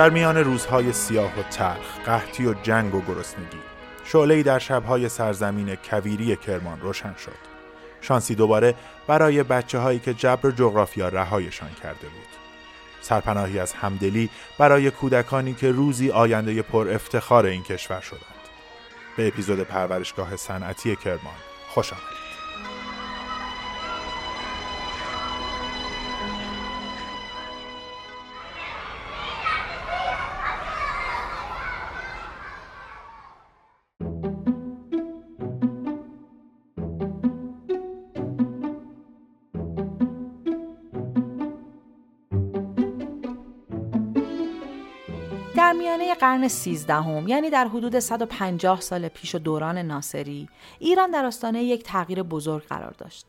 در میان روزهای سیاه و تلخ قحطی و جنگ و گرسنگی. شعله‌ای در شبهای سرزمین کویری کرمان روشن شد. شانسی دوباره برای بچه هایی که جبر جغرافیا رهایشان کرده بود. سرپناهی از همدلی برای کودکانی که روزی آینده پر افتخار این کشور شدند. به اپیزود پرورشگاه صنعتی کرمان خوش آمدید. قرن سیزدهم یعنی در حدود 150 سال پیش و دوران ناصری ایران در آستانه یک تغییر بزرگ قرار داشت.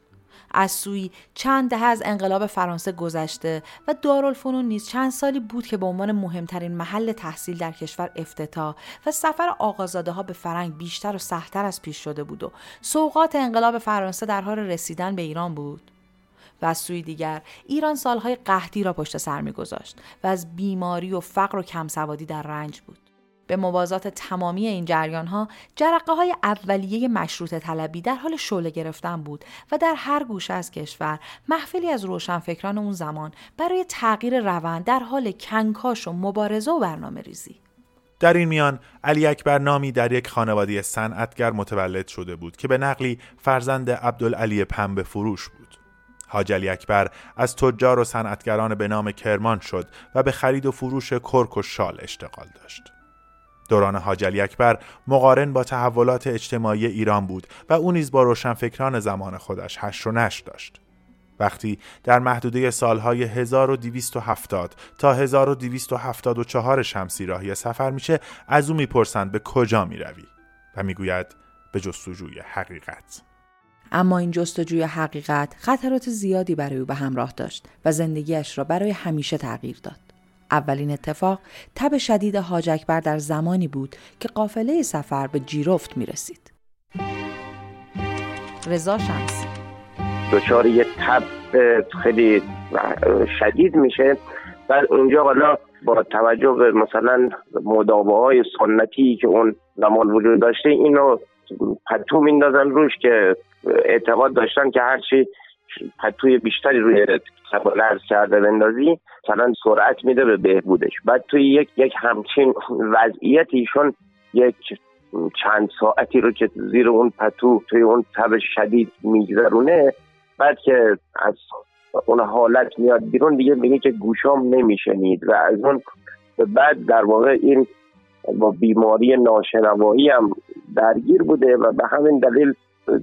از سوی چند دهه از انقلاب فرانسه گذشته و دارالفنون نیز چند سالی بود که به عنوان مهمترین محل تحصیل در کشور افتتاح و سفر آقازاده ها به فرنگ بیشتر و سختتر از پیش شده بود و سوقات انقلاب فرانسه در حال رسیدن به ایران بود. و از سوی دیگر ایران سالهای قحطی را پشت سر میگذاشت و از بیماری و فقر و کمسوادی در رنج بود به موازات تمامی این جریان ها جرقه های اولیه مشروط طلبی در حال شعله گرفتن بود و در هر گوشه از کشور محفلی از روشنفکران اون زمان برای تغییر روند در حال کنکاش و مبارزه و برنامه ریزی. در این میان علی اکبر نامی در یک خانواده صنعتگر متولد شده بود که به نقلی فرزند عبدالعلی پنبه فروش بود. حاج اکبر از تجار و صنعتگران به نام کرمان شد و به خرید و فروش کرک و شال اشتغال داشت. دوران حاج اکبر مقارن با تحولات اجتماعی ایران بود و او نیز با روشنفکران زمان خودش هش و نش داشت. وقتی در محدوده سالهای 1270 تا 1274 شمسی راهی سفر میشه از او می‌پرسند به کجا می‌روی و می‌گوید به جستجوی حقیقت اما این جستجوی حقیقت خطرات زیادی برای او به همراه داشت و زندگیش را برای همیشه تغییر داد. اولین اتفاق تب شدید حاج اکبر در زمانی بود که قافله سفر به جیرفت می رسید. رضا شمسی دچار یه تب خیلی شدید میشه بعد اونجا حالا با توجه به مثلا مداوه سنتی که اون زمان وجود داشته اینو پتو میندازن روش که اعتقاد داشتن که هرچی پتوی بیشتری روی لرز کرده بندازی مثلا سرعت میده به بهبودش. بعد توی یک یک همچین وضعیت ایشون یک چند ساعتی رو که زیر اون پتو توی اون تب شدید میگذرونه بعد که از اون حالت میاد بیرون دیگه میگه که گوشام نمیشنید و از اون بعد در واقع این با بیماری ناشنوایی هم درگیر بوده و به همین دلیل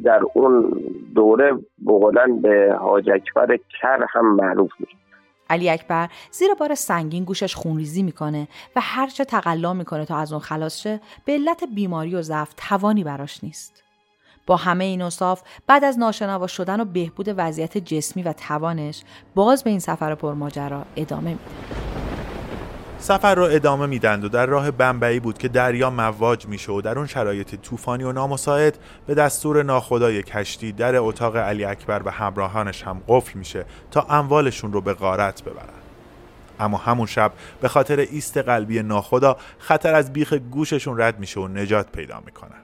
در اون دوره بقولن به حاج اکبر کر هم معروف میشه. علی اکبر زیر بار سنگین گوشش خونریزی می‌کنه و هرچه تقلا می‌کنه تا از اون خلاص شه به علت بیماری و ضعف توانی براش نیست. با همه این اصاف بعد از ناشنوا شدن و بهبود وضعیت جسمی و توانش باز به این سفر پرماجرا ادامه میده. سفر را ادامه میدند و در راه بمبئی بود که دریا مواج میشه و در اون شرایط طوفانی و نامساعد به دستور ناخدای کشتی در اتاق علی اکبر و همراهانش هم قفل میشه تا اموالشون رو به غارت ببرن. اما همون شب به خاطر ایست قلبی ناخدا خطر از بیخ گوششون رد میشه و نجات پیدا می‌کنن.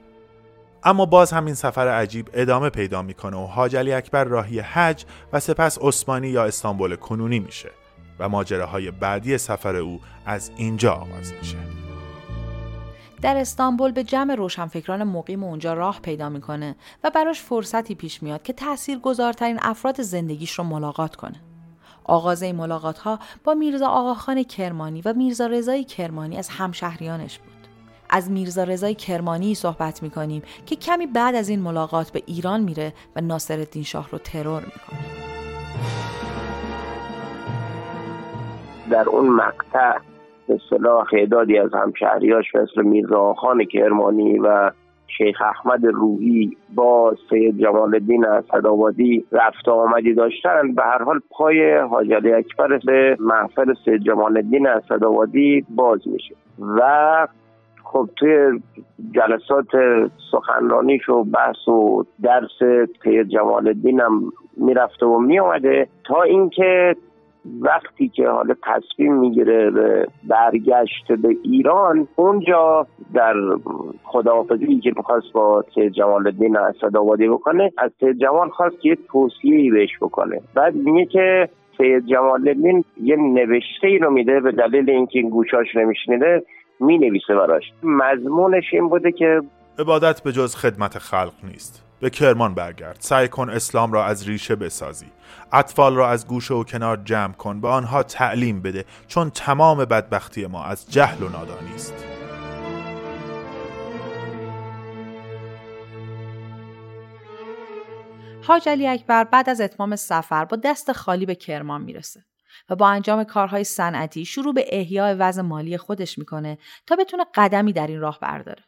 اما باز همین سفر عجیب ادامه پیدا می‌کنه و حاج علی اکبر راهی حج و سپس عثمانی یا استانبول کنونی میشه. و ماجراهای بعدی سفر او از اینجا آغاز میشه در استانبول به جمع روشنفکران مقیم اونجا راه پیدا می‌کنه و براش فرصتی پیش میاد که تأثیر گذارترین افراد زندگیش رو ملاقات کنه. آغاز این ملاقات ها با میرزا آقاخان کرمانی و میرزا رضای کرمانی از همشهریانش بود. از میرزا رضای کرمانی صحبت می‌کنیم که کمی بعد از این ملاقات به ایران میره و ناصرالدین شاه رو ترور می‌کنه. در اون مقطع به صلاح خیدادی از همشهریاش مثل میرزا خان کرمانی و شیخ احمد روحی با سید جمال الدین اسدآبادی رفت آمدی داشتن. به هر حال پای حاج علی اکبر به محفل سید جمال الدین اسدآبادی باز میشه. و خب توی جلسات سخنرانیش و بحث و درس سید جمال الدین هم می‌رفته و میومده تا اینکه وقتی که حالا تصمیم می‌گیره به برگشت به ایران اونجا در خداحافظی که می‌خواست با سید جمال الدین اسدآبادی بکنه از سید جمال خواست که یه توصیه بهش بکنه. بعد میگه که سید جمال الدین یه نوشته ای رو میده به دلیل اینکه این گوشاش نمیشنیده می نویسه براش. مضمونش این بوده که عبادت به جز خدمت خلق نیست. به کرمان برگرد. سعی کن اسلام را از ریشه بسازی. اطفال را از گوشه و کنار جمع کن. به آنها تعلیم بده. چون تمام بدبختی ما از جهل و نادانی است. حاج علی اکبر بعد از اتمام سفر با دست خالی به کرمان می‌رسه و با انجام کارهای صنعتی شروع به احیای وضع مالی خودش می‌کنه تا بتونه قدمی در این راه برداره.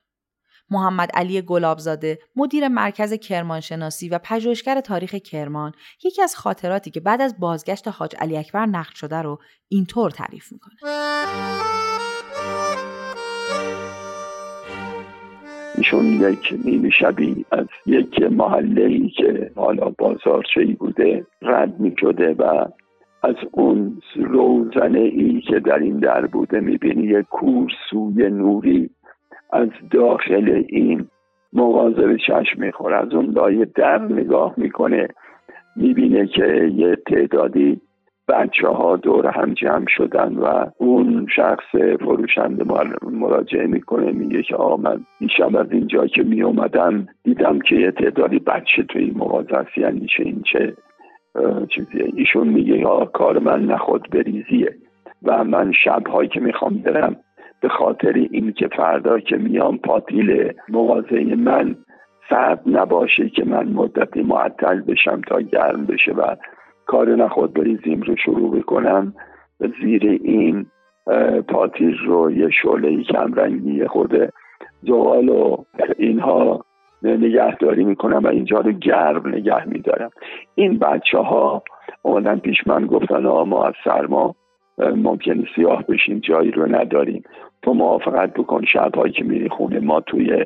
محمد علی گلابزاده مدیر مرکز کرمانشناسی و پژوهشگر تاریخ کرمان. یکی از خاطراتی که بعد از بازگشت حاج علی اکبر نقل شده رو اینطور تعریف می‌کنه. ایشون یک نیمه شبی از یک محله که حالا بازارچه ای بوده رد می شده و از اون روزنه ای که در این در بوده می‌بینی یک کورسوی نوری از داخل این مغازه به چشم می‌خوره. از اون لایه در نگاه می‌کنه می‌بینه که یه تعدادی بچه ها دور هم جمع شدن و اون شخص فروشنده مراجعه می‌کنه میگه که آقا من دیشب از اینجا که می اومدم دیدم که یه تعدادی بچه توی این مغازه هست. یعنی چه این چه چیزیه. ایشون میگه آقا کار من نخود بریزیه و من شبهایی که می‌خوام برم به خاطر این که فردا که میام پاتیل مغازه من سرد نباشه که من مدتی معطل بشم تا گرم بشه و کار نخود بریزیم رو شروع بکنم. زیر این پاتیل رو یه شعله کمرنگی خود زغال و اینها نگهداری می‌کنم و اینجا رو گرم نگه میدارم. این بچه ها اومدن پیش من گفتن ما از سرما ممکن سیاه بشیم جایی رو نداریم. تو موافقت بکن شبهایی که میری خونه ما توی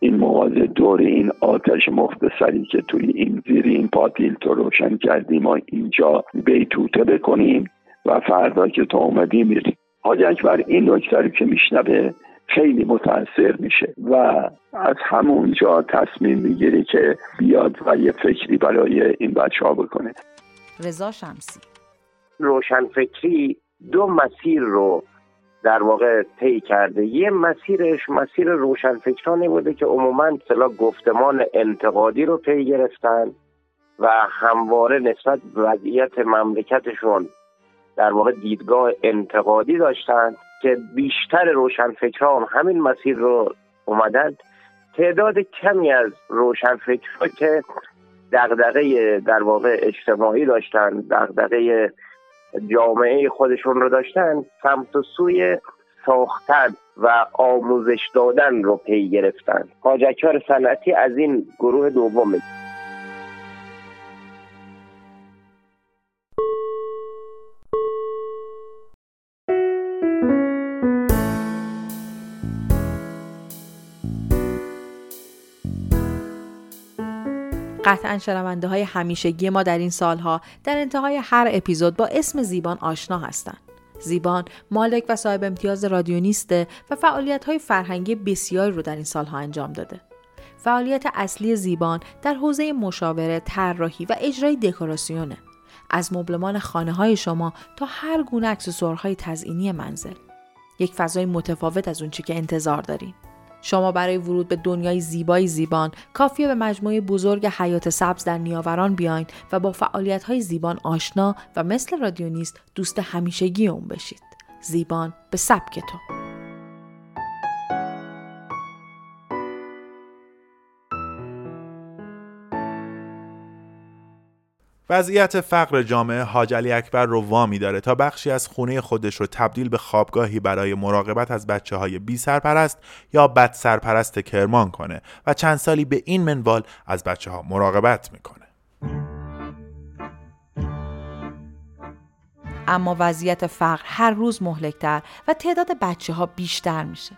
این مغازه دور این آتش مختصری که توی این زیر این پاتیل تو روشن کردیم ما اینجا بیتوته بکنیم و فردا که تو اومدی میری. حاج اکبر این نکته رو که میشنوه خیلی متاثر میشه و از همونجا تصمیم می‌گیره که بیاد و یه فکری برای این بچه ها بکنه. رضا شمسی. روشن فکری دو مسیر رو در واقع طی کرده. یه مسیرش مسیر روشنفکرانی بوده که عموما صلاح گفتمان انتقادی رو پی گرفتن و همواره نسبت به وضعیت مملکتشون در واقع دیدگاه انتقادی داشتند که بیشتر روشنفکران همین مسیر رو اومدند تعداد کمی از روشنفکرها که دغدغه در واقع اجتماعی داشتن دغدغه جامعه خودشون رو داشتن سمت و سوی ساختن و آموزش دادن رو پی گرفتن. حاجکار صنعتی از این گروه دومه. قطعا شنونده های همیشگی ما در این سالها در انتهای هر اپیزود با اسم زیبان آشنا هستند. زیبان مالک و صاحب امتیاز رادیونیسته و فعالیت های فرهنگی بسیاری رو در این سالها انجام داده. فعالیت اصلی زیبان در حوزه مشاوره، طراحی و اجرای دکوراسیونه. از مبلمان خانه های شما تا هر گونه اکسسوارهای تزئینی منزل. یک فضای متفاوت از اونچه که انتظار داریم. شما برای ورود به دنیای زیبای زیبان کافیه به مجموعه بزرگ حیات سبز در نیاوران بیاین و با فعالیت های زیبان آشنا و مثل رادیونیست دوست همیشگی اون بشید. زیبان به سبک تو. وضعیت فقر جامعه حاج علی اکبر رو وامی داره تا بخشی از خونه خودش رو تبدیل به خوابگاهی برای مراقبت از بچه های بی سرپرست یا بد سرپرست کرمان کنه و چند سالی به این منوال از بچه ها مراقبت می‌کنه. اما وضعیت فقر هر روز مهلکتر و تعداد بچه ها بیشتر میشه.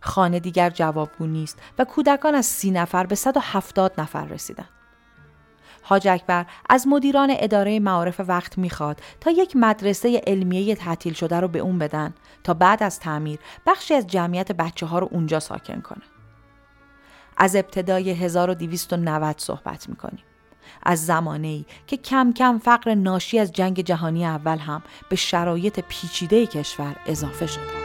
خانه دیگر جوابگو نیست و کودکان از سی نفر به 170 نفر رسیدن. حاج اکبر از مدیران اداره معارف وقت می‌خواد تا یک مدرسه علمیه تعطیل شده رو به اون بدن تا بعد از تعمیر بخشی از جمعیت بچه ها رو اونجا ساکن کنه. از ابتدای 1290 صحبت می‌کنیم. از زمانی که کم کم فقر ناشی از جنگ جهانی اول هم به شرایط پیچیده کشور اضافه شده.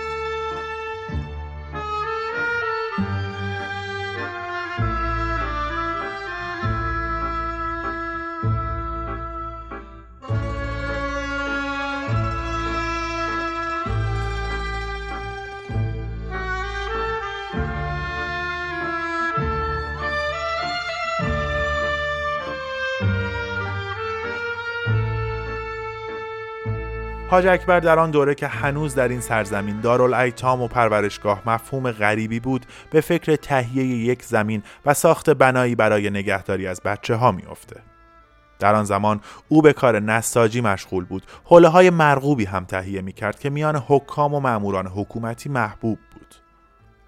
حاج اکبر در آن دوره که هنوز در این سرزمین دارالایتام و پرورشگاه مفهوم غریبی بود به فکر تهیه یک زمین و ساخت بنایی برای نگهداری از بچه ها میافته. در آن زمان او به کار نساجی مشغول بود حوله های مرغوبی هم تهیه می کرد که میان حکام و ماموران حکومتی محبوب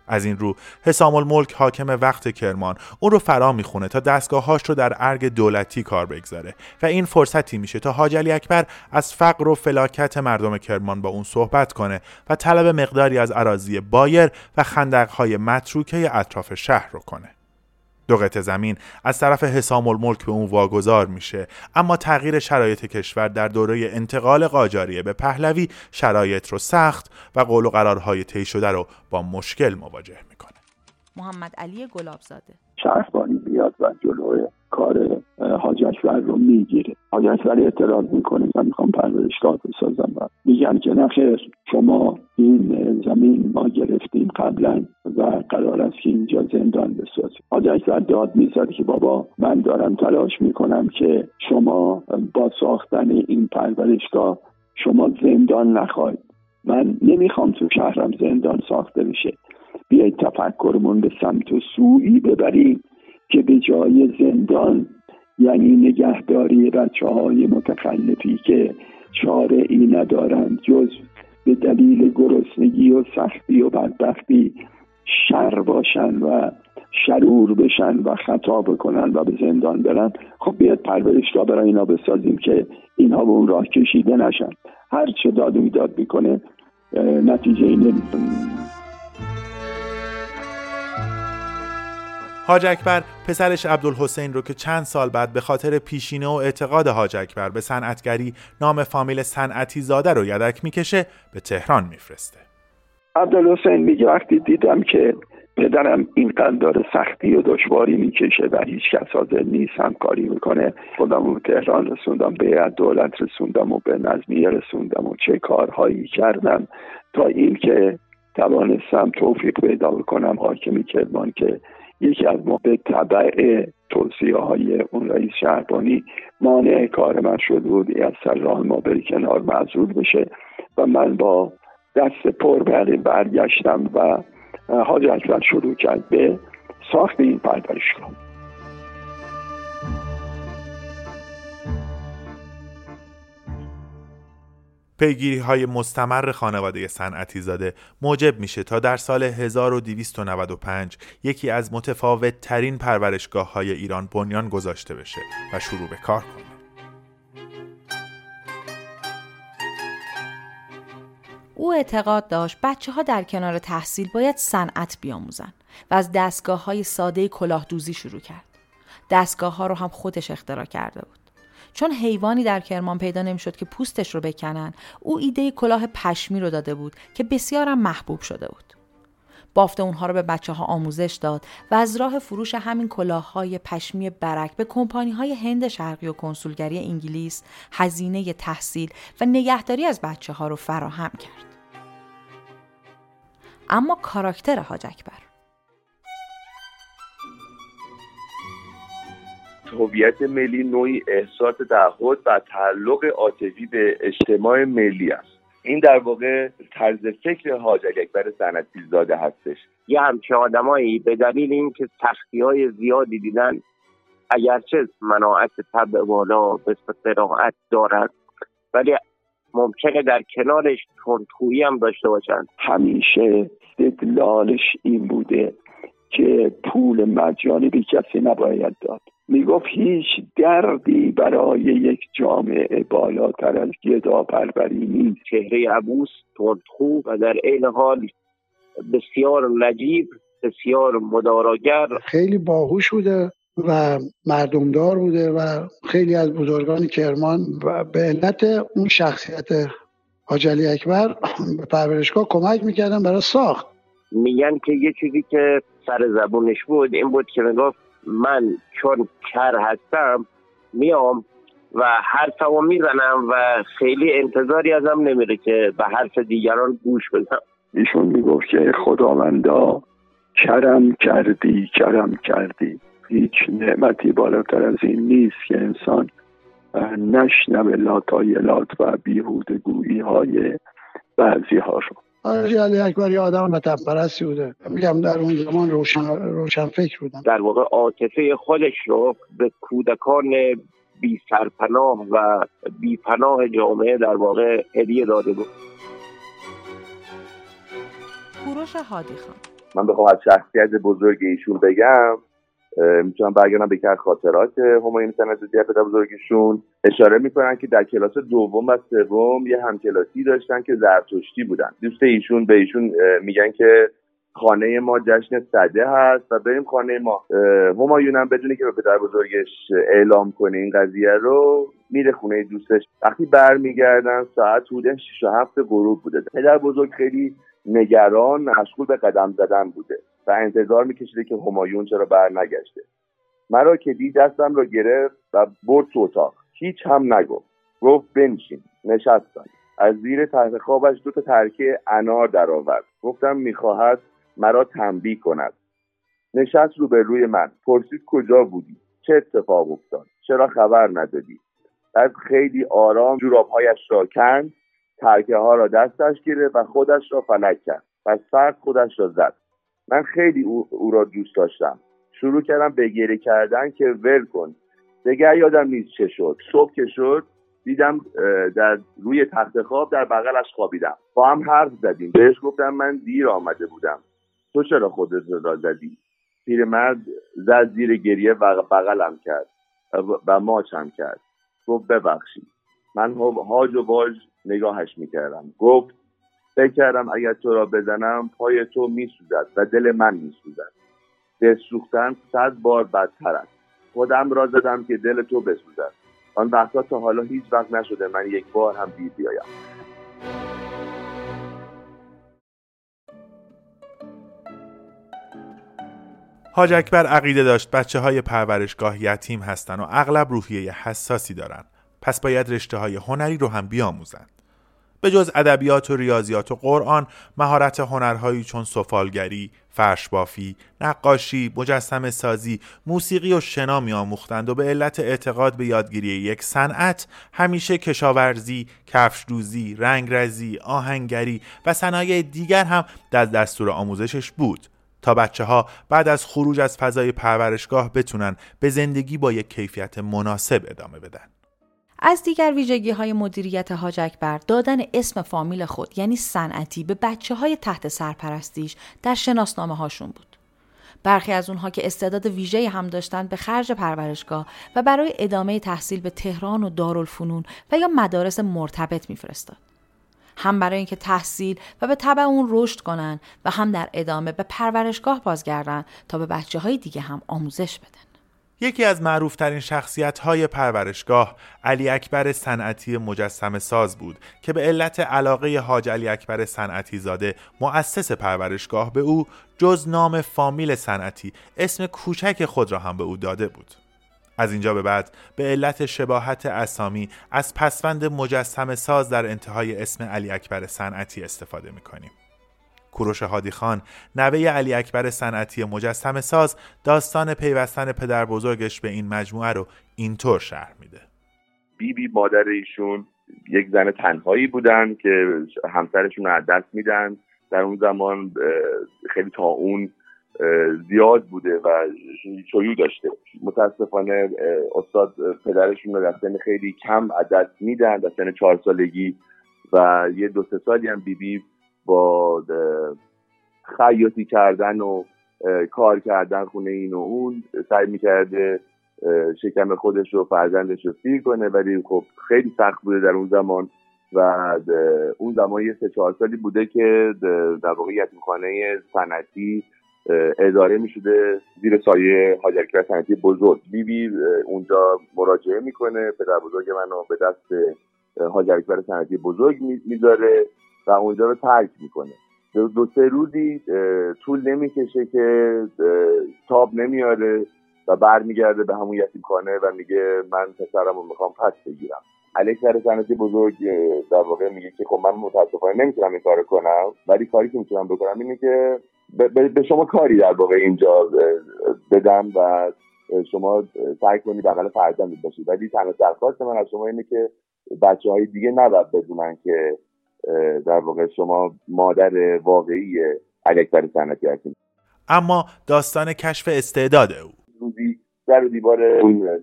از این رو. حسام الملک حاکم وقت کرمان. اون رو فرا می‌خونه تا دستگاهاش رو در ارگ دولتی کار بگذاره. و این فرصتی میشه تا حاج علی اکبر از فقر و فلاکت مردم کرمان با اون صحبت کنه و طلب مقداری از اراضی بایر و خندقهای متروکه اطراف شهر رو کنه. دو قطع زمین از طرف حسام الملک به اون واگذار میشه. اما تغییر شرایط کشور در دوره انتقال قاجاریه به پهلوی شرایط رو سخت و قول و قرارهای طی شده رو با مشکل مواجه می‌کنه. محمد علی گلابزاده. شهربانی بیاد و جلوی کار حاج رو می‌گیره. حاج اعتراض می‌کنه. من می‌خوام پرورشگاه بسازم و میگن که نخیر شما این زمین ما گرفتیم قبلا و قرار است که اینجا زندان بسازیم. حاج اکبر داد می‌زد که بابا من دارم تلاش می‌کنم که شما با ساختن این پرورشگاه شما زندان نخواهید. من نمی‌خوام تو شهرم زندان ساخته بشه. بیایید تفکرمون به سمت و سویی ببریم که به جای زندان یعنی نگهداری بچه های متخلفی که چاره ای ندارند جز به دلیل گرسنگی و سختی و بدبختی شر باشن و شرور بشن و خطا بکنن و به زندان برن. خب بیاد پرورشگاه برای اینا بسازیم که اینها به اون راه کشیده نشن. هر چه داد و بیداد می‌کنه نتیجه این حاج اکبر پسرش عبدالحسین رو که چند سال بعد به خاطر پیشینه و اعتقاد حاج اکبر به صنعتگری نام فامیل صنعتی زاده رو یدک می‌کشه به تهران میفرسته. عبدالحسین میگه وقتی دیدم که پدرم این قدر سختی و دشواری می‌کشه و هیچ کس حاضر نیست همکاری می‌کنه خودم رو تهران رسوندم به دولت رسوندم و به نظمیه رسوندم و چه کارهایی کردم تا اینکه توانستم توفیق پیدا کنم حاکمی کرمان که یکی از ما به طبع توصیه های اون رئیس شهربانی مانع کار من شده بود از سر راه ما بری کنار معذور بشه و من با دست پر برگشتم و حاج اکبر شروع کرد به ساخت این پرورشگاه پیگیری های مستمر خانواده صنعتی زاده موجب میشه تا در سال 1295 یکی از متفاوت ترین پرورشگاه های ایران بنیان گذاشته بشه و شروع به کار کنه. او اعتقاد داشت بچه ها در کنار تحصیل باید صنعت بیاموزن و از دستگاه های ساده کلاه دوزی شروع کرد. دستگاه ها رو هم خودش اختراع کرده بود. چون حیوانی در کرمان پیدا نمی‌شد که پوستش رو بکنن او ایده کلاه پشمی رو داده بود که بسیارم محبوب شده بود بافت اونها رو به بچه ها آموزش داد و از راه فروش همین کلاه های پشمی برک به کمپانی های هند شرقی و کنسولگری انگلیس هزینه تحصیل و نگهداری از بچه ها رو فراهم کرد. اما کاراکتر حاج اکبر هویت ملی نوعی احساس تعهد و تعلق عاطفی به اجتماع ملی است. این در واقع طرز فکر حاج اکبر سنتی زاده هستش. یه همچه آدمایی به دلیل اینکه سختی های زیادی دیدن اگرچه مناعت طبع بالا به صراحت دارد ولی ممکنه در کنارش تندخویی هم داشته باشند. همیشه استدلالش این بوده که پول مجانی به کسی نباید داد. می‌گفت هیچ دردی برای یک جامعه بالاتر از گدا پروری نیست. چهره عبوس تندخو و در عین حال بسیار نجیب بسیار مداراگر. خیلی باهوش بوده و مردمدار بوده و خیلی از بزرگان کرمان و به علت اون شخصیت حاجلی اکبر به پرورشگاه کمک می‌کردن برای ساخت. میگن که یه چیزی که سر زبونش بود این بود که می‌گفت من چون کر هستم میام و حرفمو می‌زنم و خیلی انتظاری ازم نمیره که به حرف دیگران گوش بدم. ایشون می‌گفت که خداوندا کرم کردی کرم کردی. هیچ نعمتی بالاتر از این نیست که انسان نشنوه لاتایلات و بیهوده گویی های بعضی ها آرژی علی اکبر یه آدم وطن پرستی بوده. میگم در اون زمان روشن, روشن فکر بودن در واقع عاطفه خودش رو به کودکان بی سرپناه و بی پناه جامعه در واقع هدیه داده بود. کوروش هادی خان. من بخوام از شخصیت بزرگ ایشون بگم می‌تونم برگردم به که خاطرات همایون سندوزی پدر بزرگشون اشاره می‌کنن که در کلاس دوم و سوم یه همکلاسی داشتن که زرتشتی بودن. دوست ایشون به ایشون میگن که خانه ما جشن صده هست و بریم خانه ما. همایونم بدونی که به پدر بزرگش اعلام کنه این قضیه رو. میره خونه دوستش. وقتی برمیگردن ساعت حدود 6 و 7 غروب بوده. پدر بزرگ خیلی نگران مشغول به قدم زدن بوده. و انتظار میکشیده که همایون چرا بر نگشته مرا که دید دستم را گرفت و برد تو اتاق. هیچ هم نگفت. گفت بنشین. نشستم. از زیر تحت خوابش دو تا ترکه انار درآورد. گفتم می‌خواهد مرا تنبیه کند. نشست روبروی من. پرسید کجا بودی؟ چه اتفاق افتاد؟ چرا خبر ندادی؟ بعد خیلی آرام جورابهایش را کند. ترکه ها را دستش گرفت و خودش را فلک کرد. و سرد خودش را زد. من خیلی او, او را دوست داشتم. شروع کردم به گریه کردن که ول کن. دیگر یادم نیست چه شد. صبح که شد دیدم در روی تخت خواب در بغلش خوابیدم. با هم حرف زدیم. بهش گفتم من دیر آمده بودم. تو چرا خودت را زدی؟ پیرمرد زد زیر گریه و بغلم کرد و ماچم کرد. گفت ببخشید. من هاج و باج نگاهش می‌کردم. گفت فکر کردم اگر تو را بزنم پای تو میسوزد و دل من میسوزد. دست سوختن صد بار بدتر است. خودم را زدم که دل تو بسوزد. آن وقتا تا حالا هیچ وقت نشده من یک بار هم دیر بیایم. حاج اکبر عقیده داشت بچه های پرورشگاه یتیم هستن و اغلب روحیه حساسی دارن. پس باید رشته های هنری رو هم بیاموزند. به جز ادبیات و ریاضیات و قرآن مهارت هنرهایی چون سفالگری، فرشبافی، نقاشی، مجسم سازی، موسیقی و شنا می آموختند و به علت اعتقاد به یادگیری یک صنعت همیشه کشاورزی، کفشدوزی، رنگرزی، آهنگری و صنایع دیگر هم در دستور آموزشش بود تا بچه ها بعد از خروج از فضای پرورشگاه بتونن به زندگی با یک کیفیت مناسب ادامه بدن. از دیگر ویژگی های مدیریت حاج اکبر دادن اسم فامیل خود یعنی صنعتی به بچه های تحت سرپرستیش در شناسنامه هاشون بود. برخی از اونها که استعداد ویژه هم داشتند به خرج پرورشگاه و برای ادامه تحصیل به تهران و دارالفنون و یا مدارس مرتبط میفرستاد. هم برای اینکه تحصیل و به طبع اون رشد کنن و هم در ادامه به پرورشگاه بازگردن تا به بچه های دیگه هم آموزش بدن. یکی از معروفترین شخصیت های پرورشگاه علی اکبر صنعتی مجسم ساز بود که به علت علاقه حاج علی اکبر صنعتی زاده مؤسس پرورشگاه به او جز نام فامیل صنعتی اسم کوچک خود را هم به او داده بود. از اینجا به بعد به علت شباهت اسامی از پسوند مجسم ساز در انتهای اسم علی اکبر صنعتی استفاده می کنیم. کوروش هادی خان نوه علی اکبر صنعتی مجسم ساز داستان پیوستن پدر بزرگش به این مجموعه رو اینطور شرح میده. بی بی مادر ایشون یک زن تنهایی بودن که همسرشون رو دست میدن. در اون زمان خیلی تا اون زیاد بوده و شیوع داشته. متاسفانه استاد پدرشون رو در سن خیلی کم عدد میدن در سن چهار سالگی و یه دو سه سالی هم بیبی بی با خیاطی کردن و کار کردن خونه این و اون سعی می‌کرده شکم خودش رو فرزندش رو سیر کنه. ولی خب خیلی سخت بوده در اون زمان و اون زمان یه سه چهار سالی بوده که در واقع یتیمخانه صنعتی اداره می شده زیر سایه حاج اکبر صنعتی بزرگ. بیبی بی اونجا مراجعه می‌کنه پدر بزرگ منو به دست حاج اکبر صنعتی بزرگ می‌ذاره. و اونجا رو ترک می‌کنه. دو, سه روزی طول نمی‌کشه که تاب نمیاره و برمیگرده به همون یتیمخانه و میگه من پسرم رو می‌خوام پس بگیرم. الکس صنعتی بزرگ در واقع میگه که خب من متاسفانه نمی‌تونم این کارو کنم ولی کاری که می‌تونم بکنم اینه که به شما کاری در واقع اینجا بدم و شما سعی کنید بغل فرزند باشید ولی تنها درخواست من از شما اینه که بچه های دیگه نباید بدونن که در واقع شما مادر واقعی الکبر صنعتی هستید. اما داستان کشف استعداد او. روزی در دیوار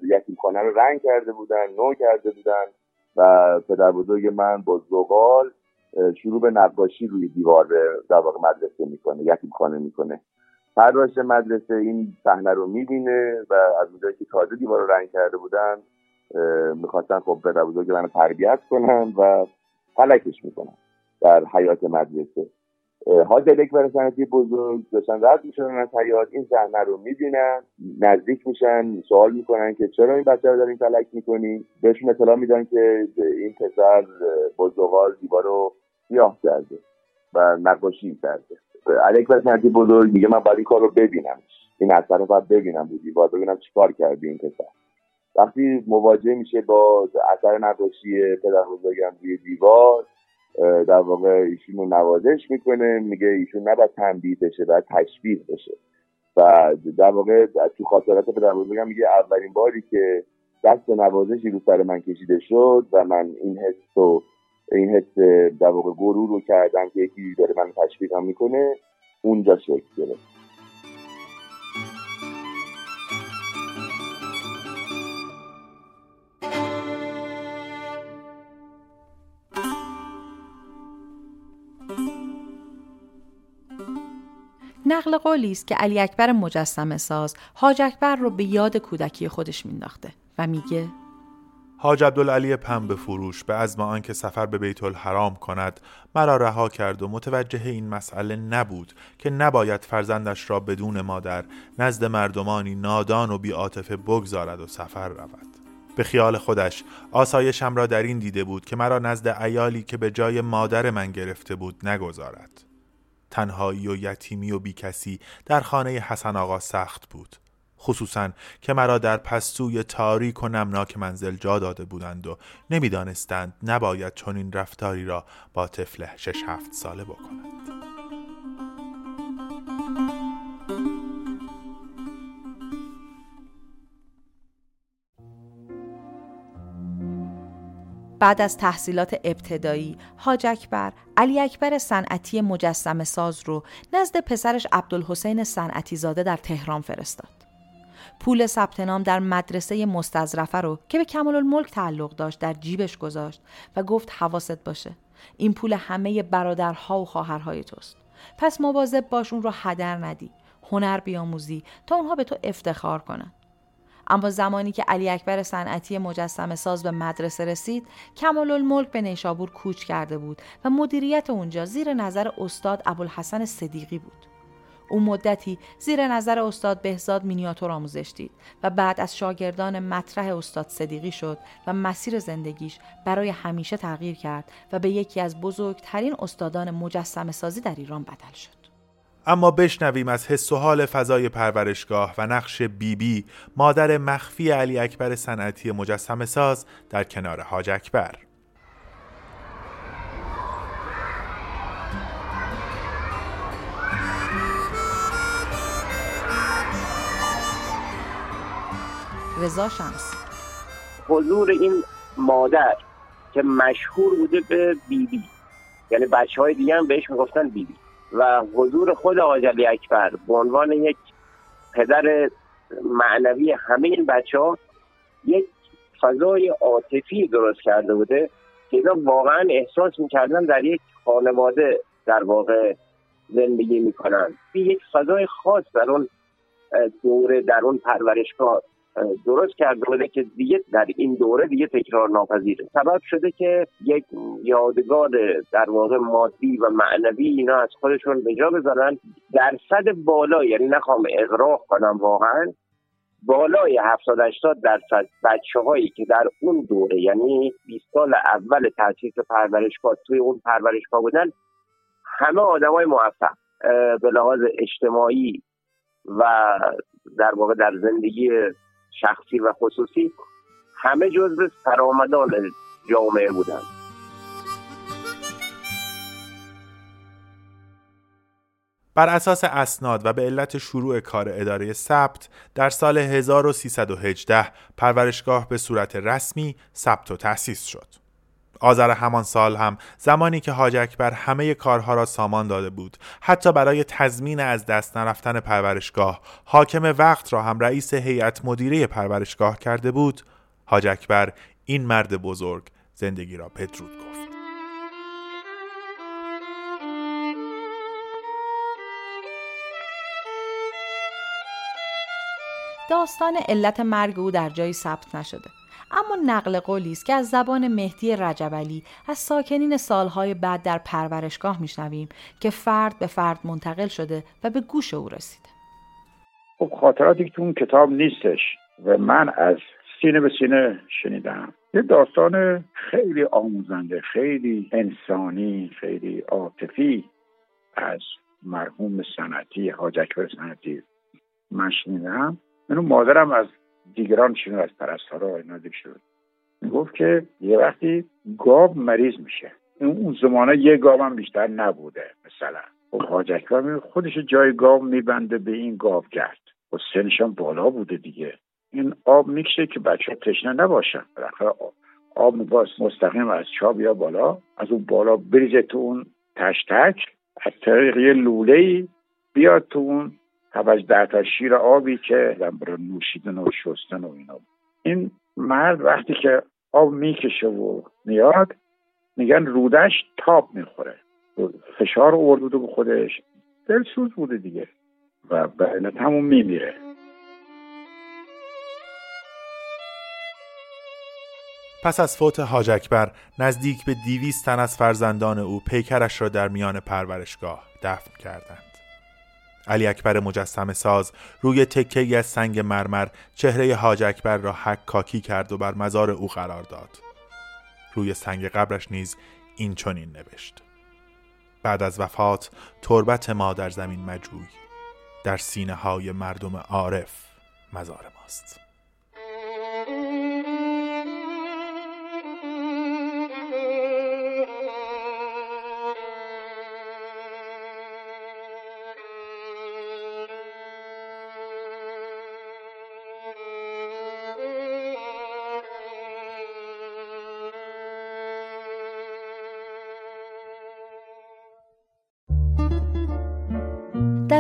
یتیم خانه رو رنگ کرده بودن نو کرده بودن و پدر بزرگ من با زغال شروع به نقاشی روی دیوار در واقع مدرسه می‌کنه یتیم خانه می‌کنه. فراش مدرسه این صحنه رو می‌بینه و از اونجایی که تازه دیوار رو رنگ کرده بودن می‌خواستن خب پدر بزرگ منو تربیت کنن و فلکش می‌کنن در حیات مدرسه حاج اکبر سنتی بزرگ داشتن رد میشنن از حیات این صحنه رو می‌بینن نزدیک میشن سوال می‌کنن که چرا این بچه رو دارین فلک می‌کنی؟ بهشون اطلاع میدن که این پسر بزرگال دیوار رو سیاه کرده و نقاشی کرده. اکبر سنتی بزرگ میگه من باید این کار رو ببینم این اثر رو ببینم بودی باید ببینم چیکار کرده این پسر. وقتی مواجه میشه با اثر نقاشی پدر بزرگم روی دیوار در واقع ایشون رو نوازش می‌کنه میگه ایشون نباید تنبیه بشه باید تشبیه بشه. و در واقع تو خاطرات پدر بزرگم میگه اولین باری که دست نوازشی رو سر من کشیده شد و من این حس و این حس در واقع غرور رو کردم که یکی داره من تشویقم می‌کنه اونجا شکل گرفت. نقل قولی است که علی اکبر مجسم ساز حاج اکبر رو به یاد کودکی خودش مینداخته و میگه حاج عبدالعلی پنبه فروش به عزم آنکه سفر به بیت الحرام کند مرا رها کرد و متوجه این مسئله نبود که نباید فرزندش را بدون مادر نزد مردمانی نادان و بیعاطفه بگذارد و سفر رود. به خیال خودش آسایشم را در این دیده بود که مرا نزد ایالی که به جای مادر من گرفته بود نگذارد. تنهایی و یتیمی و بیکسی در خانه حسن آقا سخت بود. خصوصا که مرا در پستوی تاریک و نمناک منزل جا داده بودند و نمی‌دانستند نباید چنین رفتاری را با طفل شش هفت ساله بکنند بعد از تحصیلات ابتدایی حاج اکبر علی اکبر صنعتی مجسم ساز رو نزد پسرش عبدالحسین صنعتی زاده در تهران فرستاد. پول ثبت نام در مدرسه مستظرفه رو که به کمال الملک تعلق داشت در جیبش گذاشت و گفت حواست باشه. این پول همه برادرها و خواهرهای توست. پس مواظب باش اون رو هدر ندی. هنر بیاموزی تا اونها به تو افتخار کنن. اما زمانی که علی اکبر صنعتی مجسم ساز به مدرسه رسید کمال الملک به نیشابور کوچ کرده بود و مدیریت اونجا زیر نظر استاد ابوالحسن صدیقی بود او مدتی زیر نظر استاد بهزاد مینیاتور آموزش دید و بعد از شاگردان مطرح استاد صدیقی شد و مسیر زندگیش برای همیشه تغییر کرد و به یکی از بزرگترین استادان مجسم سازی در ایران بدل شد. اما بشنویم از حس و حال فضای پرورشگاه و نقش بیبی بی مادر مخفی علی اکبر صنعتی مجسم ساز در کنار حاج اکبر رضا شمس حضور این مادر که مشهور بوده به بیبی بی. یعنی بچه های دیگه هم بهش می‌گفتن بیبی بی. و حضور خود آجلی اکبر به عنوان یک پدر معنوی همه این بچه ها یک فضای عاطفی درست کرده بوده که اینا واقعا احساس می‌کردن در یک خانواده در واقع زندگی می‌کنن. یک فضای خاص در اون دوره در اون پرورشگاه. درست کرده بوده که دیگه در این دوره دیگه تکرار ناپذیره. سبب شده که یک یادگار در واقع مادی و معنوی اینا از خودشون به جا بذارن. درصد بالا یعنی نخوام اغراق کنم واقعا بالای 70 80 درصد بچه هایی که در اون دوره یعنی 20 سال اول تاسیس پرورشگاه توی اون پرورشگاه بودن همه آدمای موفق به لحاظ اجتماعی و در واقع در زندگی شخصی و خصوصی همه جزء سرآمدان جامعه بودند بر اساس اسناد و به علت شروع کار اداره ثبت در سال 1318 پرورشگاه به صورت رسمی ثبت و تأسیس شد. آذر همان سال هم زمانی که حاج اکبر همه کارها را سامان داده بود حتی برای تضمین از دست نرفتن پرورشگاه حاکم وقت را هم رئیس هیئت مدیره پرورشگاه کرده بود. حاج اکبر این مرد بزرگ زندگی را پدرود گفت. داستان علت مرگ او در جایی ثبت نشده. اما نقل قولی است که از زبان مهدی رجبلی از ساکنین سالهای بعد در پرورشگاه میشنویم که فرد به فرد منتقل شده و به گوش او رسیده. خب خاطراتی که تو اون کتاب نیستش و من از سینه به سینه شنیدم. یه داستان خیلی آموزنده خیلی انسانی خیلی عاطفی از مرحوم سنتی حاج اکبر سنتی من شنیدم. منو مادرم از دیگران شنو از پرستارا اینا شد. می‌گفت که یه وقتی گاب مریض میشه. اون زمانه یه گاب هم بیشتر نبوده مثلا. خب حاج اکبر خودش جای گاو میبنده به این گاو کرد. و خب سنش هم بالا بوده دیگه. این آب می‌کشه که بچه تشنه نباشن. بالاخره آب میباز مستقیم از چاب یا بالا از اون بالا بریزه تو اون تشتک از طریق یه لوله بیاد تو اون توج ده تا شیر آبی که برای نوشیدن و شستن و اینا. این مرد وقتی که آب می‌کشه و میاد میگن رودش تاب می‌خوره. فشار اردوده به خودش. دلسوز بوده دیگه و به علت همون میمیره. پس از فوت حاج اکبر نزدیک به دیویست تن از فرزندان او پیکرش را در میان پرورشگاه دفن کردند. علی اکبر مجسم ساز روی تکه از سنگ مرمر چهره حاج اکبر را کاکی کرد و بر مزار او قرار داد. روی سنگ قبرش نیز این چنین نوشت. بعد از وفات تربت ما در زمین مجوی در سینه های مردم عارف مزار ماست.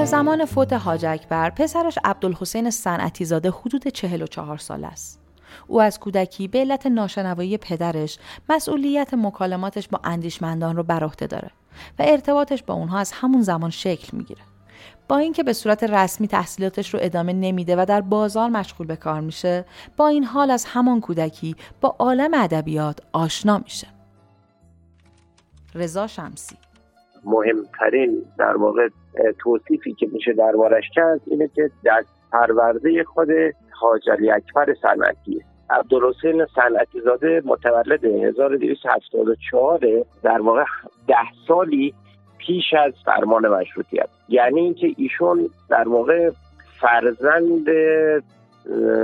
زمان فوت حاج اکبر پسرش عبدالحسین صنعتی زاده حدود 44 سال است. او از کودکی به علت ناشنوایی پدرش مسئولیت مکالماتش با اندیشمندان رو بر عهده داره و ارتباطش با اونها از همون زمان شکل می‌گیره. با اینکه به صورت رسمی تحصیلاتش رو ادامه نمیده و در بازار مشغول به کار میشه با این حال از همان کودکی با عالم ادبیات آشنا میشه رضا شمسی مهمترین در واقع توصیفی که میشه دربارش کرد اینه که در پرورده خود حاج علی اکبر صنعتی. عبدالحسین صنعتی زاده متولد 1274 در واقع ده سالی پیش از فرمان مشروطیت. یعنی اینکه ایشون در واقع فرزند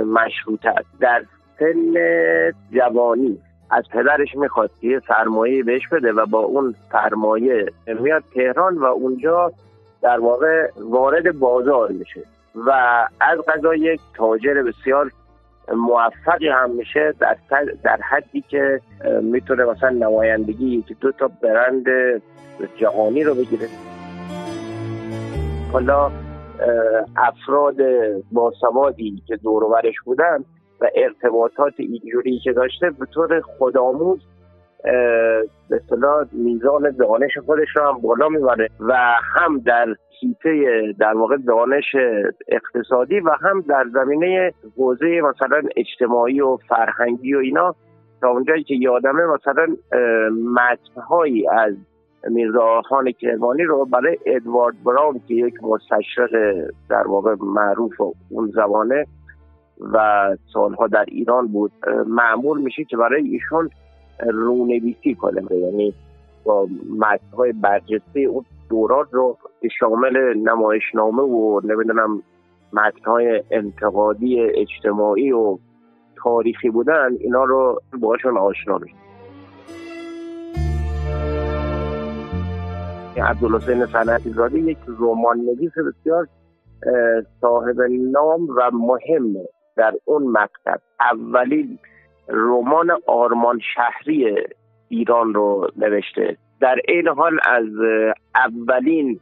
مشروطه در سن جوانی از پدرش می‌خواد یه سرمایه بهش بده و با اون سرمایه میاد تهران و اونجا در واقع وارد بازار میشه و از غذا یک تاجر بسیار موفقی هم میشه در, در حدی که می‌تونه مثلا نمایندگی که دو تا برند جهانی رو بگیره. حالا افراد باسوادی که دورورش بودن و ارتباطات اینجوری که داشته به طور خودآموز به اصطلاح میزان دانش خودش رو هم بالا می‌بره و هم در حیطه در واقع دانش اقتصادی و هم در زمینه حوزه مثلا اجتماعی و فرهنگی و اینا. تا اونجایی که یادمه مثلا متنهایی از میرزا خان کرمانی رو برای ادوارد براون که یک مستشرق در واقع معروف اون زمانه و سالها در ایران بود معمول میشه که برای ایشون رونویسی کنه. یعنی با متنهای برجسته اون دورات رو که شامل نمایشنامه و نمی‌دونم متنهای انتقادی اجتماعی و تاریخی بودن اینا رو باشون آشنا بشیم عبدالحسین صنعتی زاده یک رمان نویس بسیار صاحب نام و مهم در اون مکتب. اولین رمان آرمان شهری ایران رو نوشته. در این حال از اولین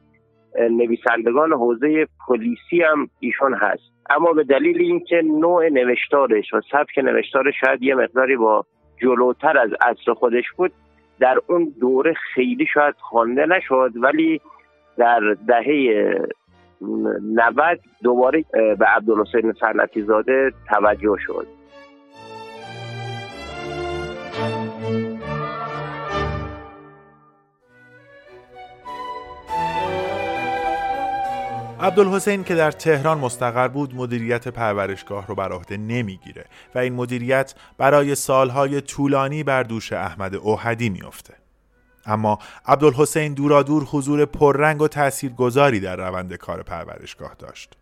نویسندگان حوزه پلیسی هم ایشون هست. اما به دلیل اینکه نوع نوشتارش و سبک نوشتارش شاید یه مقداری با جلوتر از عصر خودش بود در اون دوره خیلی شاید خوانده نشد ولی در دهه 90 دوباره به عبدالحسین سنتی زاده توجه شد. عبدالحسین که در تهران مستقر بود مدیریت پرورشگاه رو بر عهده نمی‌گیره و این مدیریت برای سالهای طولانی بر دوش احمد اوهدی میافته. اما عبدالحسین دورادور حضور پررنگ و تاثیرگذاری در روند کار پرورشگاه داشت.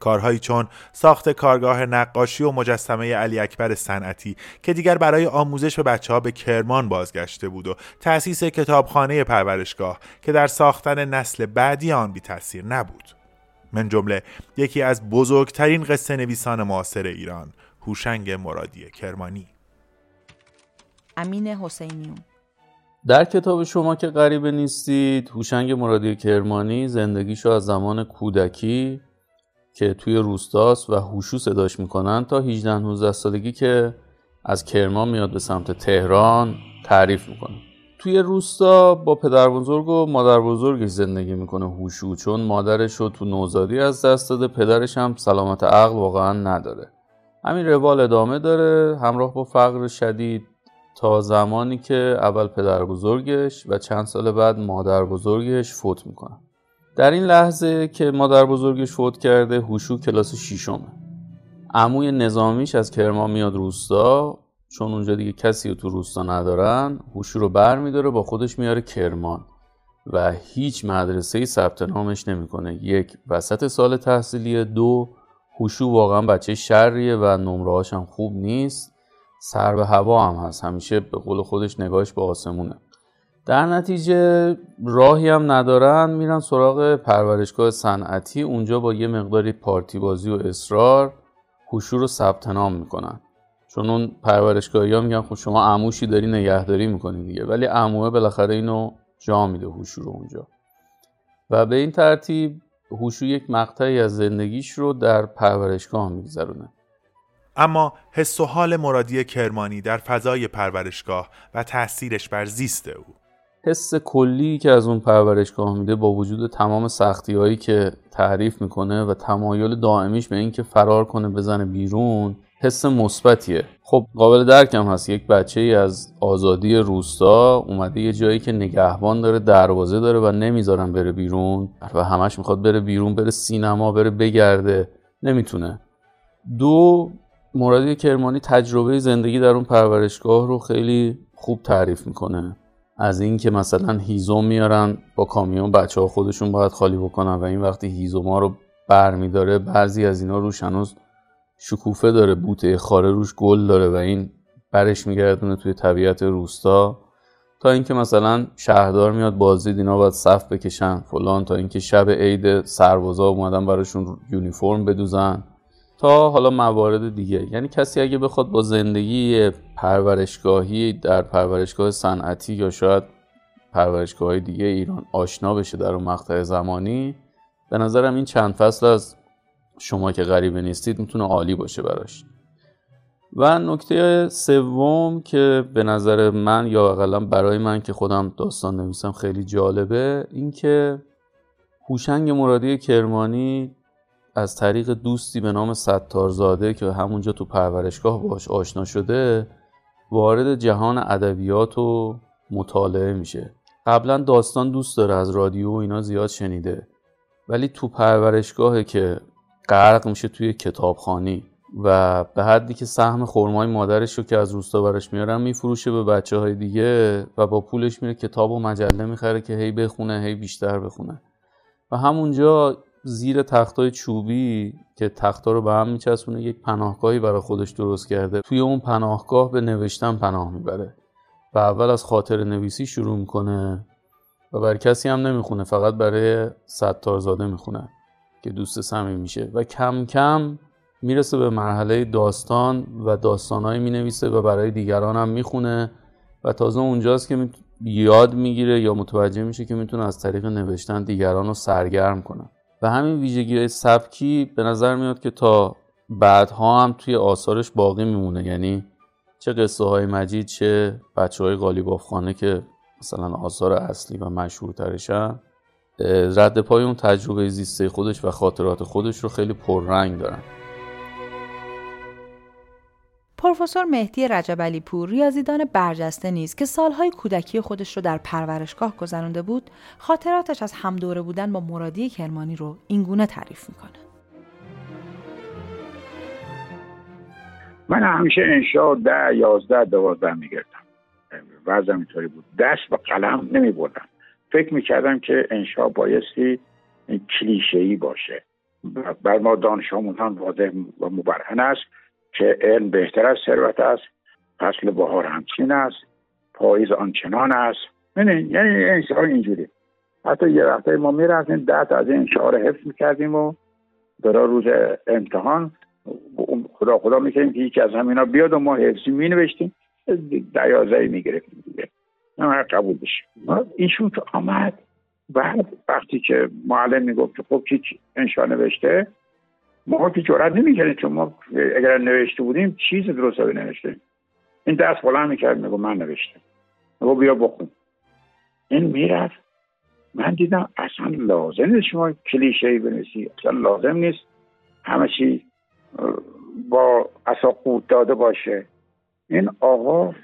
کارهایی چون ساخت کارگاه نقاشی و مجسمه علی اکبر صنعتی که دیگر برای آموزش به بچه ها به کرمان بازگشته بود و تأسیس کتابخانه پرورشگاه که در ساختن نسل بعدی آن بی تاثیر نبود. من جمله یکی از بزرگترین قصه نویسان معاصر ایران هوشنگ مرادی کرمانی. امین حسینیون. در کتاب شما که غریبه نیستید هوشنگ مرادی کرمانی زندگیشو از زمان کودکی که توی روستاست و هوشو صداش می‌کنن تا 18 19 سالگی که از کرمان میاد به سمت تهران تعریف می‌کنه. توی روستا با پدر بزرگ و مادر بزرگش زندگی می‌کنه هوشو چون مادرش رو تو نوزادی از دست داده پدرش هم سلامت عقل واقعا نداره. همین روال ادامه داره همراه با فقر شدید تا زمانی که اول پدر بزرگش و چند سال بعد مادر بزرگش فوت می‌کنن در این لحظه که مادر بزرگش فوت کرده هوشو کلاس شیشمه عموی نظامیش از کرمان میاد روستا چون اونجا دیگه کسی رو تو روستا ندارن هوشو رو بر میداره با خودش میاره کرمان. و هیچ مدرسه ای ثبت نامش نمی‌کنه. یک وسط سال تحصیلی. دو هوشو واقعا بچه شریه و نمرهاش هم خوب نیست. سر به هوا هم هست. همیشه به قول خودش نگاهش به آسمونه. در نتیجه راهی هم ندارن. میرن سراغ پرورشگاه صنعتی. اونجا با یه مقداری پارتی بازی و اصرار هوشو رو ثبت نام می‌کنن. چون اون پرورشگاهی ها میگن خب شما عموشی داری نگهداری می‌کنی دیگه. ولی عموه بالاخره اینو جا میده هوشو رو اونجا. و به این ترتیب هوشو یک مقطعی از زندگیش رو در پرورشگاه میگذرونه. اما حس و حال مرادی کرمانی در فضای پرورشگاه و تاثیرش بر زیست او. حس کلی که از اون پرورشگاه میده با وجود تمام سختی هایی که تعریف می‌کنه و تمایل دائمیش به اینکه فرار کنه بزنه بیرون حس مثبتیه. خب قابل درکم هست. یک بچه ای از آزادی روستا اومده یه جایی که نگهبان داره دروازه داره و نمی‌ذارن بره بیرون و همش می‌خواد بره بیرون بره سینما بره بگرده. نمی‌تونه. دو مرادی کرمانی تجربه زندگی در اون پرورشگاه رو خیلی خوب تعریف می‌کنه. از اینکه مثلا هیزم میارن با کامیون بچه ها خودشون باید خالی بکنن و این وقتی هیزوما رو برمیداره بعضی از اینا روش هنوز شکوفه داره بوته خاره روش گل داره و این برش میگردونه توی طبیعت روستا. تا اینکه مثلا شهردار میاد بازدید اینا باید صف بکشن فلان. تا اینکه شب عید سربازا اومدن براشون یونیفرم بدوزن. تا حالا موارد دیگه. یعنی کسی اگه بخواد با زندگی پرورشگاهی در پرورشگاه صنعتی یا شاید پرورشگاه دیگه ایران آشنا بشه در اون مقطع زمانی به نظرم این چند فصل از شما که غریبه نیستید می‌تونه عالی باشه براش. و نکته سوم که به نظر من یا اقلا برای من که خودم داستان نویسم خیلی جالبه اینکه هوشنگ مرادی کرمانی از طریق دوستی به نام ستارزاده که همونجا تو پرورشگاه باش آشنا شده وارد جهان ادبیات و مطالعه میشه. قبلا داستان دوست داره از رادیو و اینا زیاد شنیده. ولی تو پرورشگاهه که غرق میشه توی کتابخانی و به حدی که سهم خرمای مادرش رو که از روستا برش میارن میفروشه به بچه های دیگه و با پولش میره کتاب و مجله می‌خره که هی بخونه هی بیشتر بخونه. و همونجا زیر تختای چوبی که تختا رو به هم میچسبونه یک پناهگاهی برای خودش درست کرده. توی اون پناهگاه به نوشتن پناه می‌بره. و اول از خاطر نویسی شروع می‌کنه و برای کسی هم نمی‌خونه فقط برای ستارزاده می‌خونه. که دوست صمیم میشه. و کم کم می‌رسه به مرحله داستان و داستانهایی می‌نویسه و برای دیگران هم می‌خونه. و تازه اونجاست که یاد می‌گیره یا متوجه میشه که می‌تونه از طریق نوشتن دیگران رو سرگرم کنه. و همین ویژگی سبکی به نظر میاد که تا بعدها هم توی آثارش باقی میمونه. یعنی چه قصه های مجید چه بچه های غالیبافخانه که مثلا آثار اصلی و مشهورترشن. رد پای اون تجربه زیسته خودش و خاطرات خودش رو خیلی پررنگ دارن. پروفسور مهدی رجب علی پور ریاضیدان برجسته نیست که سالهای کودکی خودش رو در پرورشگاه گذرانده بود خاطراتش از همدوره بودن با مرادی کرمانی رو اینگونه تعریف می‌کنه. من همیشه انشا ده یازده دوازده میگردم وضع اینطوری بود. دست و قلم نمی بردم فکر می‌کردم که انشا بایستی کلیشه ای باشه. بر ما دانش آموزان واضح و مبرهن است که علم بهتر از ثروت است فصل بهار همچین است پاییز آنچنان است. یعنی یعنی انشاء اینجوری. حتی یه وقتایی ما می‌رفتیم ده تا از این انشاء حفظ می‌کردیم و برای روز امتحان خدا خدا می‌کنیم که یکی از همینا بیاد و ما حفظی مینوشتیم. دیازه می‌گرفتیم دیگه. قبول بشیم ایشون که آمد بعد وقتی که معلم می‌گفت که خب هیچ انشا نوشته ما که جرات نمی‌کردیم چون ما اگر نوشته بودیم چیز درست به نوشته. این دست بلند می‌کرد میگو من نوشتم. میگو بیا بخون. این می‌رفت. من دیدم اصلا لازم نیست شما کلیشه ای بنویسی. اصلا لازم نیست همه چی با اصلا قوت داده باشه. این آقا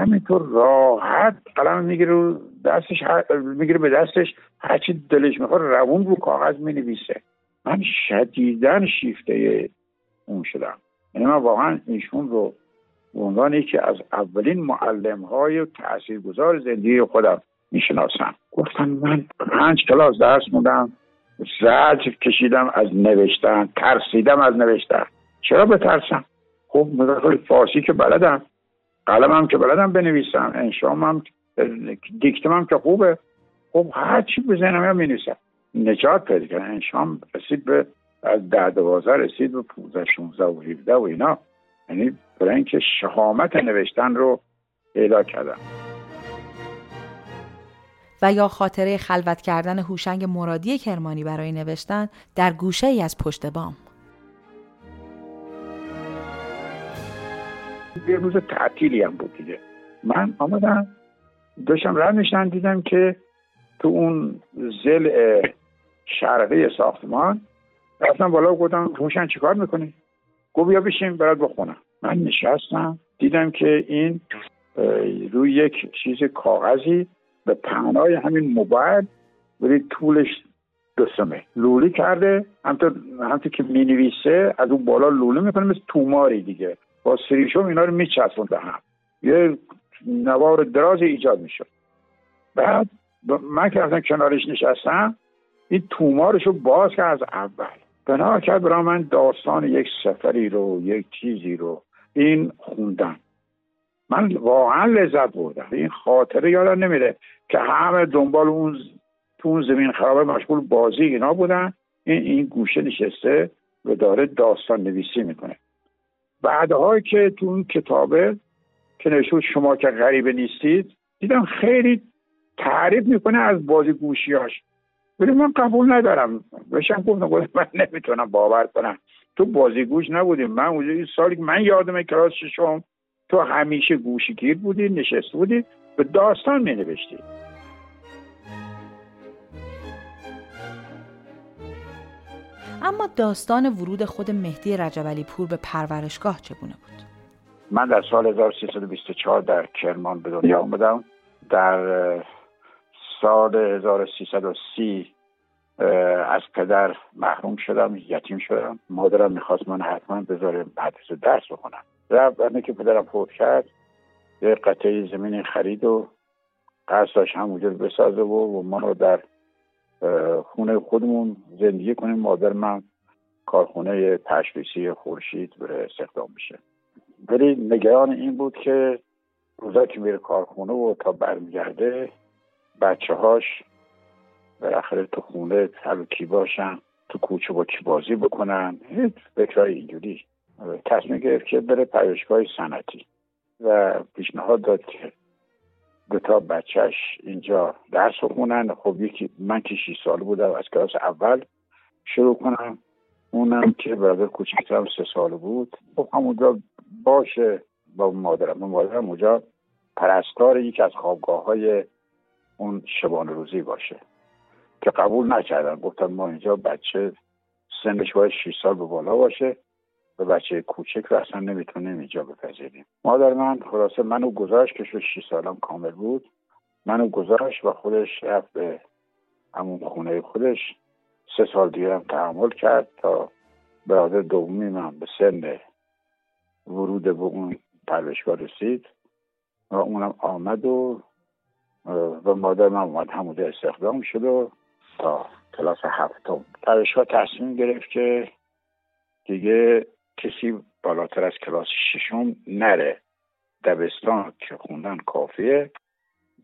همینطور راحت قلم می‌گیره دستش می‌گیره به دستش هرچی دلش می‌خواد روون رو کاغذ می‌نویسه. من شدیدن شیفته اون شدم. یعنی من واقعا ایشون رو به عنوان یکی از اولین معلم های تاثیرگذار زندگی خودم می‌شناسم. گفتم من پنج کلاس درس موندم زجر کشیدم از نوشتن ترسیدم از نوشتن. چرا بترسم؟ خب مثلا فارسی که بلدم. قلمم که بلدم بنویسم انشام هم که خوبه. خب هر چی بزنم یا می‌نویسم. نجات پیدا کردن انشام رسید به از ده دوازه رسید به 15 16 و 17 و اینا. یعنی برای اینکه شهامت نوشتن رو پیدا کردم. و یا خاطره خلوت کردن هوشنگ مرادی کرمانی برای نوشتن در گوشه ای از پشت بام. یه روز تعطیلی هم بود دیگه. من آمدم داشتم رد میشن دیدم که تو اون زل شرقی ساختمان رفتم بالا گفتم روشن چیکار می‌کنی؟ گفت بیا بشین برات بخونم. من نشستم دیدم که این روی یک چیز کاغذی به پهنای همین موبایل ولی طولش دو لولی کرده همطور همطور که می نویسه از اون بالا لوله می‌کنه مثل توماری دیگه. با سریشوم اینا رو میچسبون به هم یه نوار دراز ایجاد می‌شد. بعد من که اصلا کنارش نشستم این تومارش رو باز کرد از اول. بنا کرد برای من داستان یک سفری رو یک چیزی رو این خوندن. من واقعا لذت بردم. این خاطره یادم نمیره که همه دنبال اون تو اون زمین خرابه مشغول بازی اینا بودن. این این گوشه نشسته و داره داستان نویسی می‌کنه. بعدها که تو اون کتابه که نشود شما که غریبه نیستید دیدم خیلی تعریف می‌کنه از بازی گوشیاش ولی من قبول ندارم. بشم گفتم من نمی‌تونم باور کنم. تو بازیگوش نبودیم من اونجا سالی که من یادم کلاس ششم تو همیشه گوشگیر بودی نشست بودی به داستان می نوشتی اما داستان ورود خود مهدی رجب پور به پرورشگاه چگونه بود؟ من در سال 1324 در کرمان به دنیا آمدم. در سال 1330 از پدر محروم شدم یتیم شدم. مادرم می‌خواست من حتما بذاره مدرسه درس بکنم رفت که پدرم فوت کرد یه قطعه زمین خرید و قصد داشت همونجا بسازه و, و ما رو در خونه خودمون زندگی کنیم. مادر من کارخونه تشخیصی خورشید بره استخدام میشه ولی نگران این بود که روزا که میره کارخونه و تا برمیگرده بچه هاش بالاخره تو خونه هر کی باشن تو کوچه با کی بازی بکنن هیچ فکرهای اینجوری. تصمیم گرفت که بره پرورشگاه سنتی و پیشنهاد داد که دو تا بچهش اینجا درس بخونن خب یکی من که 6 سال بودم از کلاس اول شروع کنم. اونم که برادر کوچکترم سه سال بود. خب همونجا باشه. با مادرم. مادرم اونجا پرستار یکی از خوابگاه های اون شبانه روزی باشه. که قبول نکردن. گفتن ما اینجا بچه سنش باید 6 سال به بالا باشه. و بچه کوچک رو اصلا نمی‌تونیم اینجا بپذیریم. مادر من خلاصه منو گذاشت که شد 6 سالم کامل بود. منو گذاشت و خودش رفت به همون خونه خودش. سه سال دیگه هم تحمل کرد تا برادر دومی من به سن ورود به اون پرورشگاه رسید و اونم آمد و و مادر من اومد. همونجا استخدام شد و تا کلاس هفتم. پرورشگاه تصمیم گرفت که دیگه کسی بالاتر از کلاس ششم نره. دبستان که خوندن کافیه.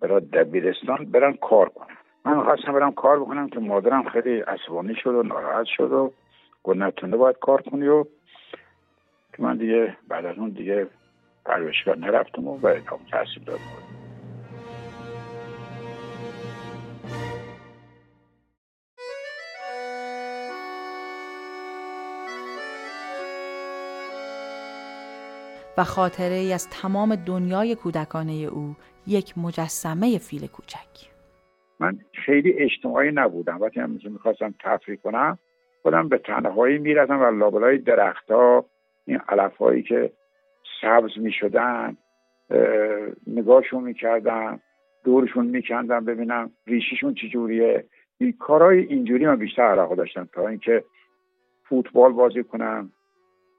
برای دبیرستان برن کار کنن. من خواستم برم کار بکنم که مادرم خیلی عصبانی شد و ناراحت شد و گفت نتونه باید کار کنی و که من دیگه بعد از اون دیگه پرورشگاه نرفتم و به تحصیل دادم. و خاطره ای از تمام دنیای کودکانه او یک مجسمه فیل کوچک. من خیلی اجتماعی نبودم. وقتی هم می‌خواستم تفریح کنم خودم به تنهایی می‌رفتم و لابلای درختها این علف هایی که سبز می‌شدن نگاهشون می‌کردم دورشون میکندم ببینم ریشیشون چجوریه این کارهای اینجوری من بیشتر علاقه داشتم تا اینکه فوتبال بازی کنم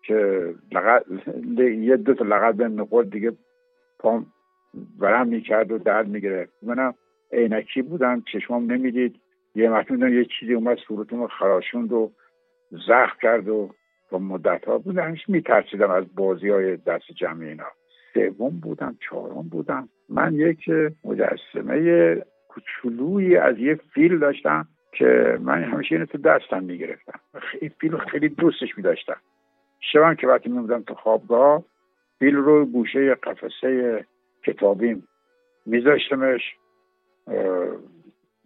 که لغت یه دو تا لغت به می‌خورد دیگه پام ورم می‌کرد و درد می‌گرفت. منم عینکی بودم چشمام نمی‌دید. یه مرتبه یه چیزی اومد صورتم خراشوند و زخم کرد و با مدت ها بودم همیشه میترسیدم از بازی های دست جمع اینا. سوم بودم چهارم بودم. من یک مجسمه کوچولویی از یه فیل داشتم که من همیشه اینو تو دستم می‌گرفتم. این فیل خیلی دوستش میداشتم. شبم که وقتی میمودم تو خوابگاه فیل رو گوشه قفسه کتابیم میذاشتمش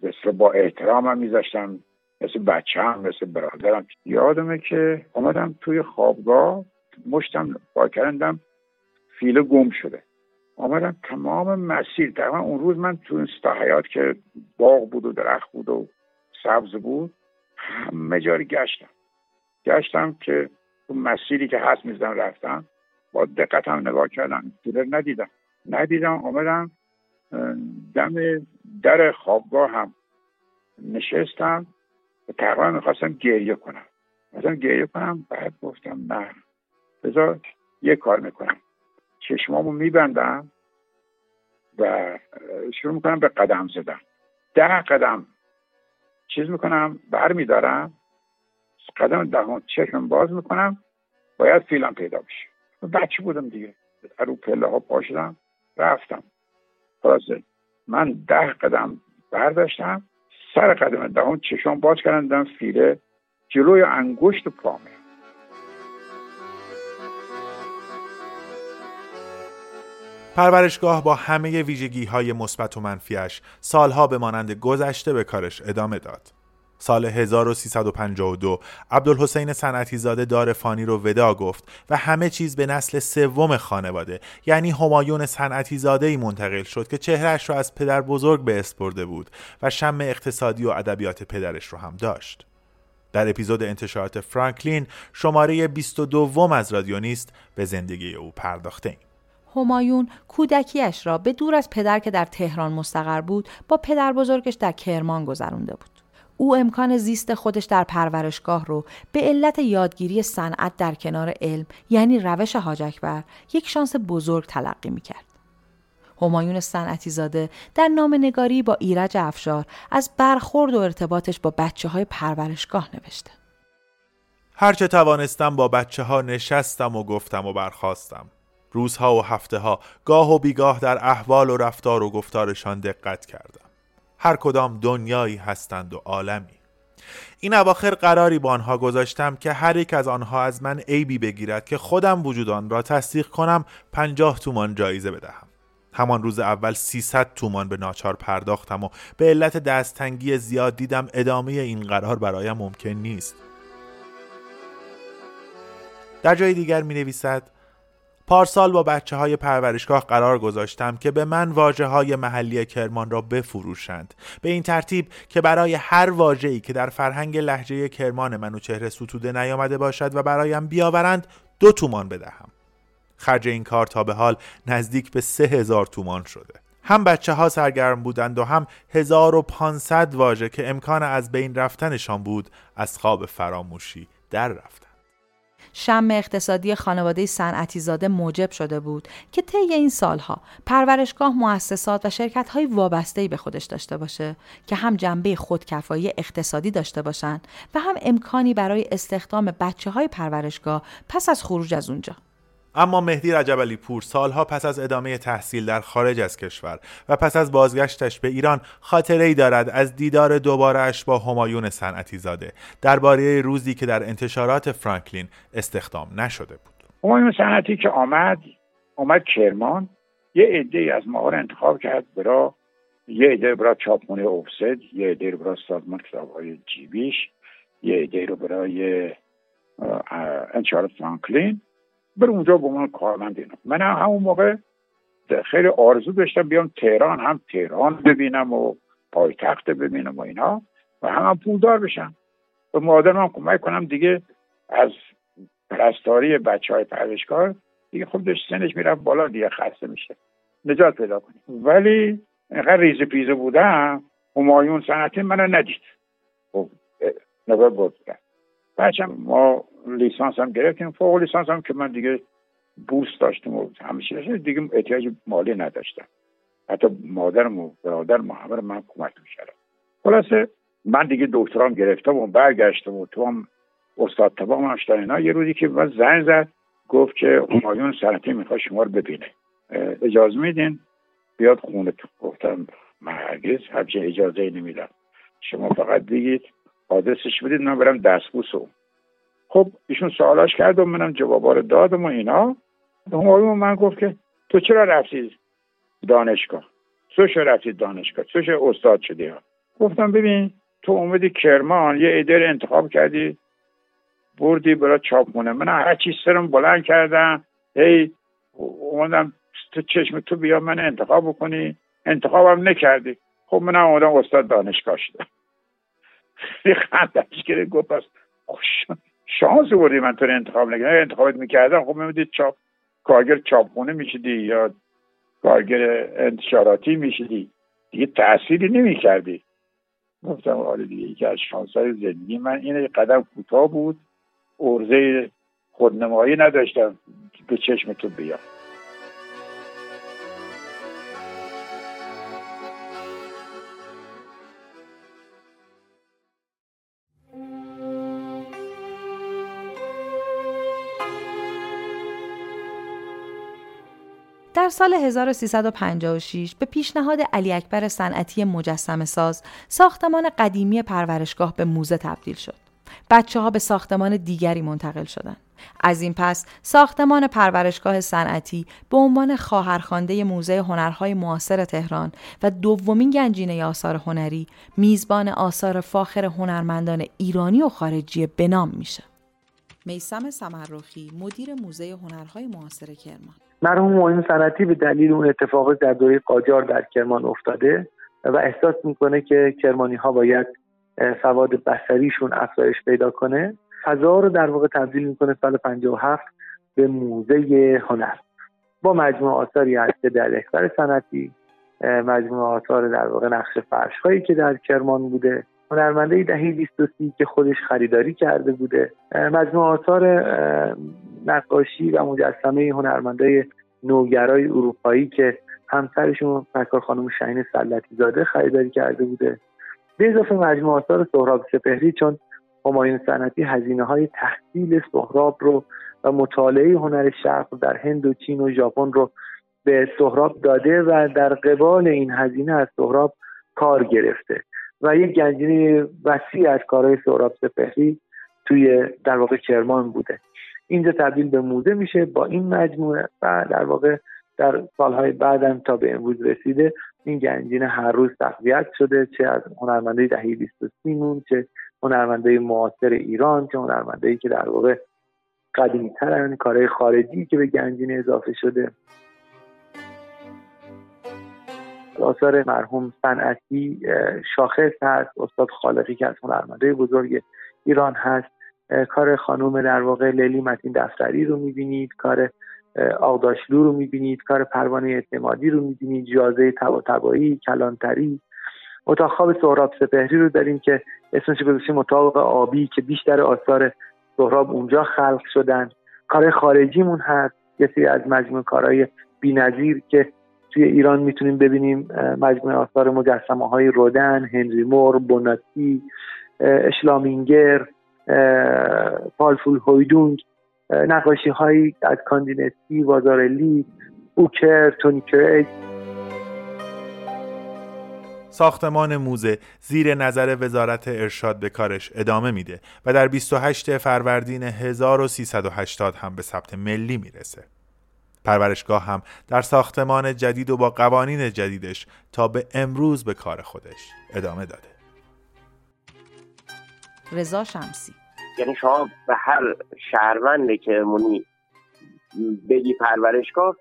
مثل با احترام میذاشتم مثل بچه هم مثل برادرم یادمه که آمدم توی خوابگاه مشتم با کردم فیل گم شده. آمدم تمام مسیر تقریبا اون روز من تو این حیات که باغ بود و درخت بود و سبز بود همه جاری گشتم. گشتم که تو مسیری که هست می‌زدم رفتم با دقتم نگاه کردم فیل ندیدم. ندیدم آمدم دم در خوابگاه هم نشستم. و تقریبا می‌خواستم گریه کنم. مثلا گریه کنم بعد گفتم نه بذار یه کار می‌کنم. چشمامو میبندم و شروع می‌کنم به قدم زدن. ده قدم چیز می‌کنم بر میدارم قدم دهم چشم باز می‌کنم باید فیلم پیدا بشه. بچه بودم دیگه. رو پله ها پاشدم رفتم. خلاصه من ده قدم برداشتم سر قدم دهم چشم باز کردم دیدم فیله جلوی انگشت پامه. پرورشگاه با همه ویژگی های مثبت و منفیش سالها به مانند گذشته به کارش ادامه داد. سال 1352 عبدالحسین صنعتی زاده دار فانی رو ودا گفت و همه چیز به نسل سوم خانواده یعنی همایون صنعتی زاده ای منتقل شد که چهرش را از پدر بزرگ به اسپرده بود و شم اقتصادی و ادبیات پدرش رو هم داشت. در اپیزود انتشارات فرانکلین شماره 22 از رادیونیست به زندگی او پرداخته ایم. همایون کودکیش را به دور از پدر که در تهران مستقر بود با پدر بزرگش در کرمان گذرانده بود. او امکان زیست خودش در پرورشگاه رو به علت یادگیری صنعت در کنار علم یعنی روش حاج اکبر یک شانس بزرگ تلقی می‌کرد. همایون صنعتی زاده در نام نگاری با ایرج افشار از برخورد و ارتباطش با بچه های پرورشگاه نوشته. هرچه توانستم با بچه ها نشستم و گفتم و برخواستم. روزها و هفته ها گاه و بیگاه در احوال و رفتار و گفتارشان دقت کردم. هر کدام دنیایی هستند و عالمی. این اواخر قراری با آنها گذاشتم که هر یک از آنها از من عیبی بگیرد که خودم وجود آن را تصدیق کنم پنجاه تومان جایزه بدهم. همان روز اول 300 تومان به ناچار پرداختم و به علت دستتنگی زیاد دیدم ادامه این قرار برایم ممکن نیست. در جای دیگر می نویسد پارسال با بچه های پرورشگاه قرار گذاشتم که به من واجه های محلی کرمان را بفروشند. به این ترتیب که برای هر واجهی که در فرهنگ لحجه کرمان منو چهره ستوده نیامده باشد و برایم بیاورند دو تومان بدهم. خرج این کار تا به حال نزدیک به سه هزار تومان شده. هم بچه ها سرگرم بودند و هم 1500 واژه که امکان از بین رفتنشان بود از خواب فراموشی در رفت. شم اقتصادی خانواده صنعتی زاده موجب شده بود که طی این سالها پرورشگاه مؤسسات و شرکت های وابسته به خودش داشته باشه که هم جنبه خودکفایی اقتصادی داشته باشند و هم امکانی برای استخدام بچه های پرورشگاه پس از خروج از اونجا. اما مهدی رجب پور سالها پس از ادامه تحصیل در خارج از کشور و پس از بازگشتش به ایران خاطره ای دارد از دیدار دوبارهش با همایون صنعتی زاده درباره روزی که در انتشارات فرانکلین استخدام نشده بود. همایون صنعتی که آمد آمد کرمان یه عده از ما رو انتخاب کرد برا یه عده برای چاپخونه اوفسد یه عده رو برای سازمان کتابهای جیبیش یه عده رو برای انتشارات فرانکلین. بر اونجا به من کارمند اینا. من همون موقع خیلی آرزو داشتم بیام تهران هم تهران ببینم و پایتخت ببینم و اینا و هم, هم پولدار بشم. و مادرم کمک کنم دیگه از پرستاری بچه های پرورشگاه دیگه خب داشت سنش می‌رفت بالا دیگه خسته میشه نجات پیدا کنیم. ولی اینقدر ریز پیزه بودم همایون صنعتی منو ندید. خب نگاه بود. بچم ما لیسانس هم گرفتیم. فوق لیسانس هم که من دیگه بورس داشتم و همیشه دیگه احتیاج مالی نداشتم. حتی مادرم و برادرم همه من کمک می‌کردم. خلاصه من دیگه دکترام گرفتم و برگشتم و تو هم استاد تبا هم اینا. یه روزی که من زنگ زد گفت که همایون سنتی می‌خواد شما رو ببینه. اجازه میدین؟ بیاد خونه تو. گفتم من هرگز همچه اجازه نمیدم. شما فقط بگید آدرسش بدید من برم دستبوس خب ایشون سوالاش کرد و منم جوابا رو دادم و اینا. همایون من گفت که تو چرا رفتی دانشگاه؟ تو چرا رفتی دانشگاه؟ تو چرا استاد شدی ها؟ گفتم ببین تو اومدی کرمان یه ایده انتخاب کردی بردی برای چاپمونه. من هر چیز سرم بلند کردم هی اومدم تو چشم تو بیا من انتخاب بکنی. انتخابم نکردی. خب منم اومدم استاد دانشگاه شدم. خیلی خندش گرفت گفت شانس بردی من تو انتخاب نکردم انتخابت می‌کردم خب میمودید چاپ کارگر چاپخونه می‌شدی یا کارگر انتشاراتی می‌شدی. دیگه تأثیری نمی‌کردی. گفتم حالا دیگه یکی از شانس های زندگی من این قدم کوتاه بود. ارزه خودنمایی نداشتم. به چشم تو بیام. سال 1356 به پیشنهاد علی اکبر صنعتی مجسم ساز ساختمان قدیمی پرورشگاه به موزه تبدیل شد. بچه ها به ساختمان دیگری منتقل شدند. از این پس ساختمان پرورشگاه صنعتی به عنوان خواهرخوانده موزه هنرهای معاصر تهران و دومین گنجینه آثار هنری میزبان آثار فاخر هنرمندان ایرانی و خارجی بنام میشه. میسم سمرخی مدیر موزه هنرهای معاصر کرمان مرحوم معین صنعتی به دلیل اون اتفاق در دوره قاجار در کرمان افتاده و احساس می‌کنه که کرمانی ها باید سواد بسریشون افزایش پیدا کنه. فضا رو در واقع تبدیل می‌کنه سال 57 به موزه هنر. با مجموعه آثاری هست در اکبر صنعتی مجموعه آثار در واقع نقش فرش هایی که در کرمان بوده هنرمنده دهی 23 که خودش خریداری کرده بوده. مجموعه آثار نقاشی و مجسمه هنرمنده نوگرای اروپایی که همسرشون فکر خانم شهین سلطی زاده خریداری کرده بوده. به اضافه مجموعه آثار سهراب سپهری چون همایون صنعتی هزینه های تحصیل سهراب رو و مطالعه هنر شرق در هند و چین و ژاپن رو به سهراب داده و در قبال این هزینه از سهراب کار گرفته. و یک گنجینه وسیع از کارهای سهراب سپهری توی در واقع کرمان بوده. اینجا تبدیل به موزه میشه با این مجموعه و در واقع در سالهای بعدم تا به امروز رسیده این گنجینه هر روز تقویت شده چه از هنرمنده دهه 23 مون چه هنرمنده معاصر ایران چه هنرمنده که در واقع قدیمی ترن کارهای خارجی که به گنجینه اضافه شده. آثار مرحوم صنعتی شاخص هست استاد خالقی که از هنرمنده بزرگ ایران هست. کار خانوم در واقع لیلی متین دفتری رو می‌بینید کار آقداشلو رو می‌بینید کار پروانه اعتمادی رو می‌بینید جازه تبا تبایی کلانتری. اتاق خواب سهراب سپهری رو داریم که اسمش گذاشتیم اتاق آبی که بیشتر آثار سهراب اونجا خلق شدن. کار خارجیمون هست. کسی از مجموعه کارهای بینظیر که توی ایران می‌تونیم ببینیم مجموعه آثار مجسمه های رودن، هنری مور، بوناتی، اشلامینگر، پالفول هویدونگ نقاشی هایی از کاندینسکی، وازارلی، اوکر، تونی ساختمان موزه زیر نظر وزارت ارشاد به کارش ادامه میده و در 28 فروردین 1380 هم به ثبت ملی می‌رسه. پرورشگاه هم در ساختمان جدید و با قوانین جدیدش تا به امروز به کار خودش ادامه داده. رضا شمسی. یعنی شما به هر شهروند که منی بگی پرورشگاه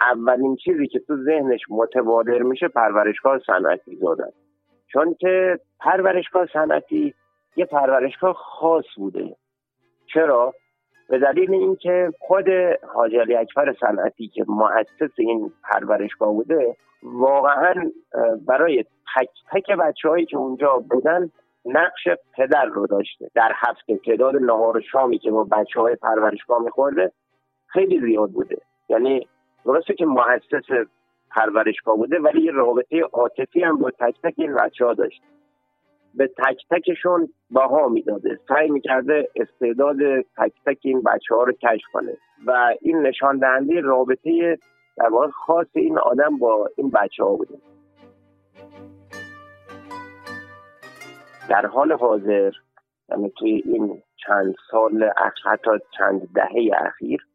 اولین چیزی که تو ذهنش متبادر میشه پرورشگاه صنعتی زادن. چون که پرورشگاه صنعتی یه پرورشگاه خاص بوده. چرا؟ به دلیل اینکه خود حاج علی اکبر صنعتی که مؤسس این پرورشگاه بوده واقعا برای تک تک بچه هایی که اونجا بودن نقش پدر رو داشته. در هفته تعداد نهار شامی که با بچه های پرورشگاه میخورده خیلی زیاد بوده. یعنی درسته که مؤسس پرورشگاه بوده ولی یه رابطه عاطفی هم با تک تک این بچه ها داشت. به تک تکشون بها می‌داده. سعی می‌کرده استعداد تک تک این بچه ها رو کشف کنه. و این نشان دهنده رابطه در واقع خاص این آدم با این بچه ها بوده. در حال حاضر یعنی توی این چند سال حتی چند دهه اخیر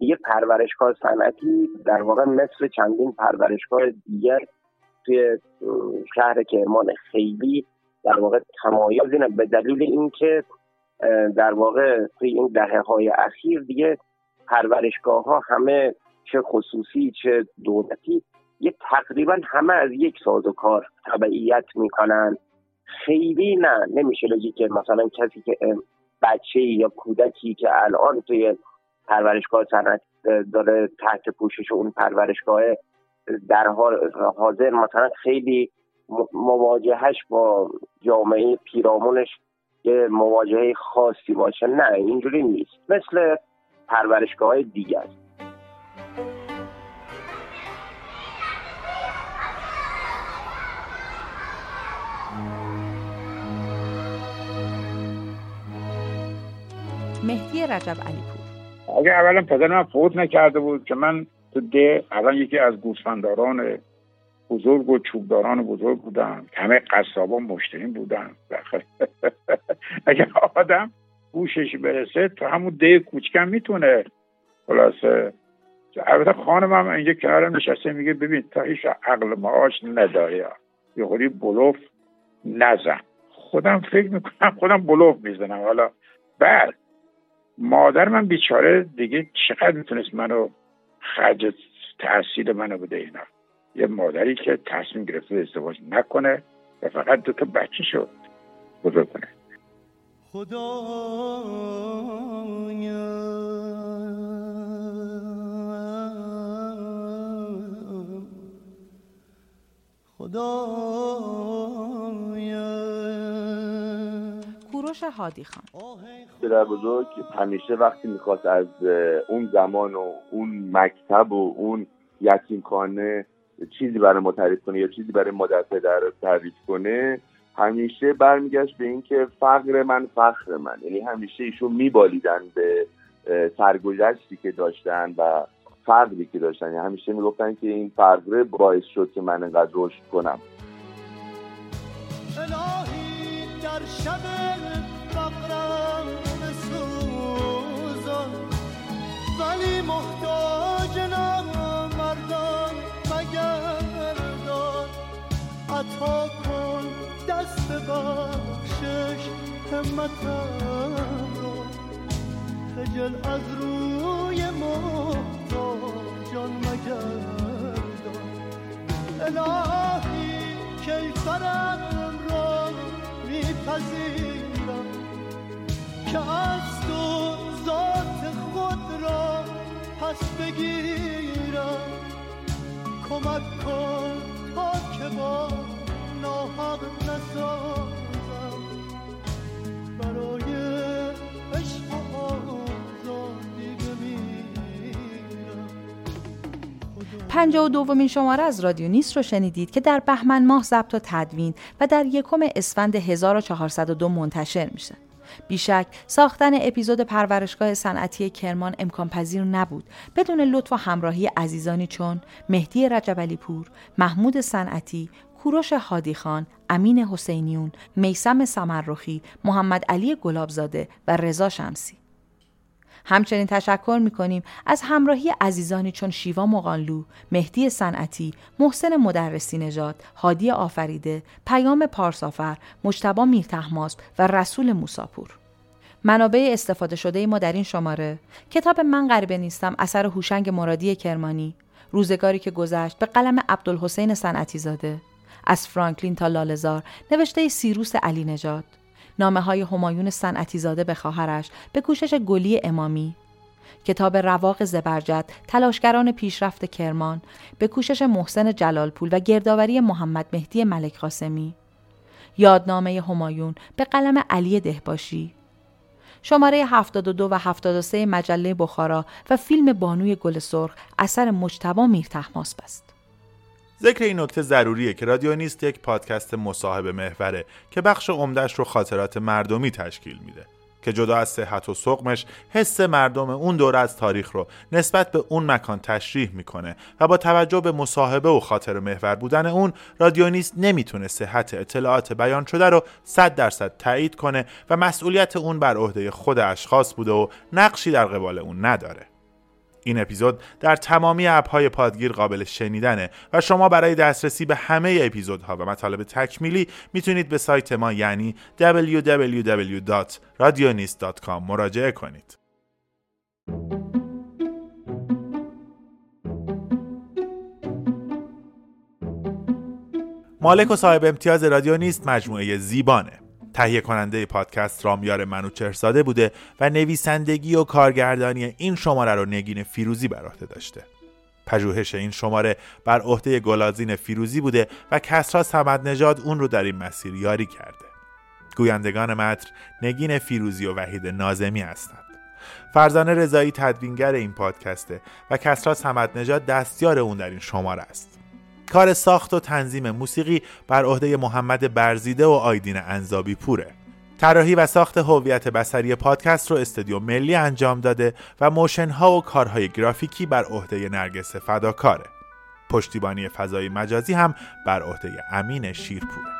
یه پرورشگاه صنعتی در واقع مثل چندین پرورشگاه دیگر توی شهر کرمان خیلی در واقع تمایز به دلیل اینکه در واقع توی این دهه های اخیر دیگه پرورشگاه ها همه چه خصوصی چه دولتی یه تقریبا همه از یک ساز و کار تبعیت می‌کنن. خیلی نه نمیشه بگی که مثلا کسی که بچه یا کودکی که الان توی پرورشگاه صنعت داره تحت پوشش اون پرورشگاه در حال حاضر مثلا خیلی مواجهش با جامعه پیرامونش یه مواجهه خاصی باشه. نه اینجوری نیست. مثل پرورشگاه دیگر مهدی رجب علی پور اگه اولا پدر من فوت نکرده بود که من تو ده الان یکی از گوسفنداران بزرگ و چوبداران بزرگ بودن. همه قصابان مشترین بودن. اگر آدم گوشش برسه تو همون ده کوچکم می‌تونه خلاصه. البته خانم هم اینجا کنارم نشسته میگه ببین تا هیچ عقل معاش نداری. یه خوری بلوف نزن. خودم فکر می‌کنم خودم بلوف می‌زنم. حالا بعد مادر من بیچاره دیگه چقدر می‌تونست منو خرج تحصیل منو بده اینا. یه مادری که تصمیم گرفته ازدواج نکنه و فقط دو تا بچه شد بزرگ کنه خدا کوروش هادی خان. پدر بزرگ همیشه وقتی می‌خواست از اون زمان و اون مکتب و اون یتیمخانه چیزی برای ما تعریف کنه یا چیزی برای مادر پدر تعریف کنه همیشه برمیگشت به اینکه فقر من فخر من. یعنی همیشه ایشون میبالیدن به سرگذشتی که داشتن و فقری که داشتن. یعنی همیشه می‌گفتن که این فقره باعث شد که من انقدر رشد کنم. در شب فقرم ولی محتاج مگردان عطا کن دست بخشش همتم را. خجل از روی محتاجان مگردان. الهی کیفرم را میپذیرم که از تو ذات خود را پس بگیرم. کمک کن تا که با ناحق نسازم برای عشق آزادی بمیرم پنجاه و دومین شماره از رادیو نیست رو شنیدید که در بهمن ماه ضبط و تدوین و در یکم اسفند 1402 منتشر میشه. بیشک ساختن اپیزود پرورشگاه صنعتی کرمان امکان پذیر نبود بدون لطف و همراهی عزیزانی چون مهدی رجب پور، محمود صنعتی، کوروش هادی خان، امین حسینیون، میسم سمرخی، محمد علی گلابزاده و رضا شمسی. همچنین تشکر می کنیم از همراهی عزیزانی چون شیوا مقانلو، مهدی صنعتی، محسن مدرسی نژاد، هادی آفریده، پیام پارسافر، مجتبا میرتحماس و رسول موساپور. منابع استفاده شده ما در این شماره. کتاب من غریبه نیستم اثر هوشنگ مرادی کرمانی. روزگاری که گذشت به قلم عبدالحسین صنعتی زاده. از فرانکلین تا لالزار نوشته سیروس علی نژاد. نامه های همایون صنعتی زاده به خواهرش به کوشش گلی امامی. کتاب رواق زبرجد تلاشگران پیشرفت کرمان به کوشش محسن جلالپول و گردآوری محمد مهدی ملک قاسمی. یادنامه همایون به قلم علی دهباشی. شماره 72 و 73 مجله بخارا و فیلم بانوی گل سرخ اثر مجتبا میر بست. ذکر این نکته ضروریه که رادیو نیست یک پادکست مصاحبه محوره که بخش عمدهش رو خاطرات مردمی تشکیل میده که جدا از صحت و سقمش حس مردم اون دوره از تاریخ رو نسبت به اون مکان تشریح می‌کنه و با توجه به مصاحبه و خاطر محور بودن اون رادیونیست نمی‌تونه صحت اطلاعات بیان شده رو 100 درصد تایید کنه و مسئولیت اون بر عهده خود اشخاص بوده و نقشی در قبال اون نداره. این اپیزود در تمامی اپهای پادگیر قابل شنیدنه و شما برای دسترسی به همه اپیزودها و مطالب تکمیلی می‌تونید به سایت ما یعنی www.radionist.com مراجعه کنید. مالک و صاحب امتیاز رادیو نیست مجموعه زیبانه تهیه کننده پادکست رامیار منوچرزاده بوده و نویسندگی و کارگردانی این شماره رو نگین فیروزی بر عهده داشته. پژوهش این شماره بر عهده گلازین فیروزی بوده و کسرا سمد نژاد اون رو در این مسیر یاری کرده. گویندگان متن نگین فیروزی و وحید نازمی هستند. فرزانه رضایی تدوینگر این پادکسته و کسرا سمد نژاد دستیار اون در این شماره است. کار ساخت و تنظیم موسیقی بر عهده محمد برزیده و آیدین انزابی پوره. طراحی و ساخت هویت بصری پادکست رو استودیو ملی انجام داده و motion ها و کارهای گرافیکی بر عهده نرگس فداکاره. پشتیبانی فضای مجازی هم بر عهده امین شیرپوره.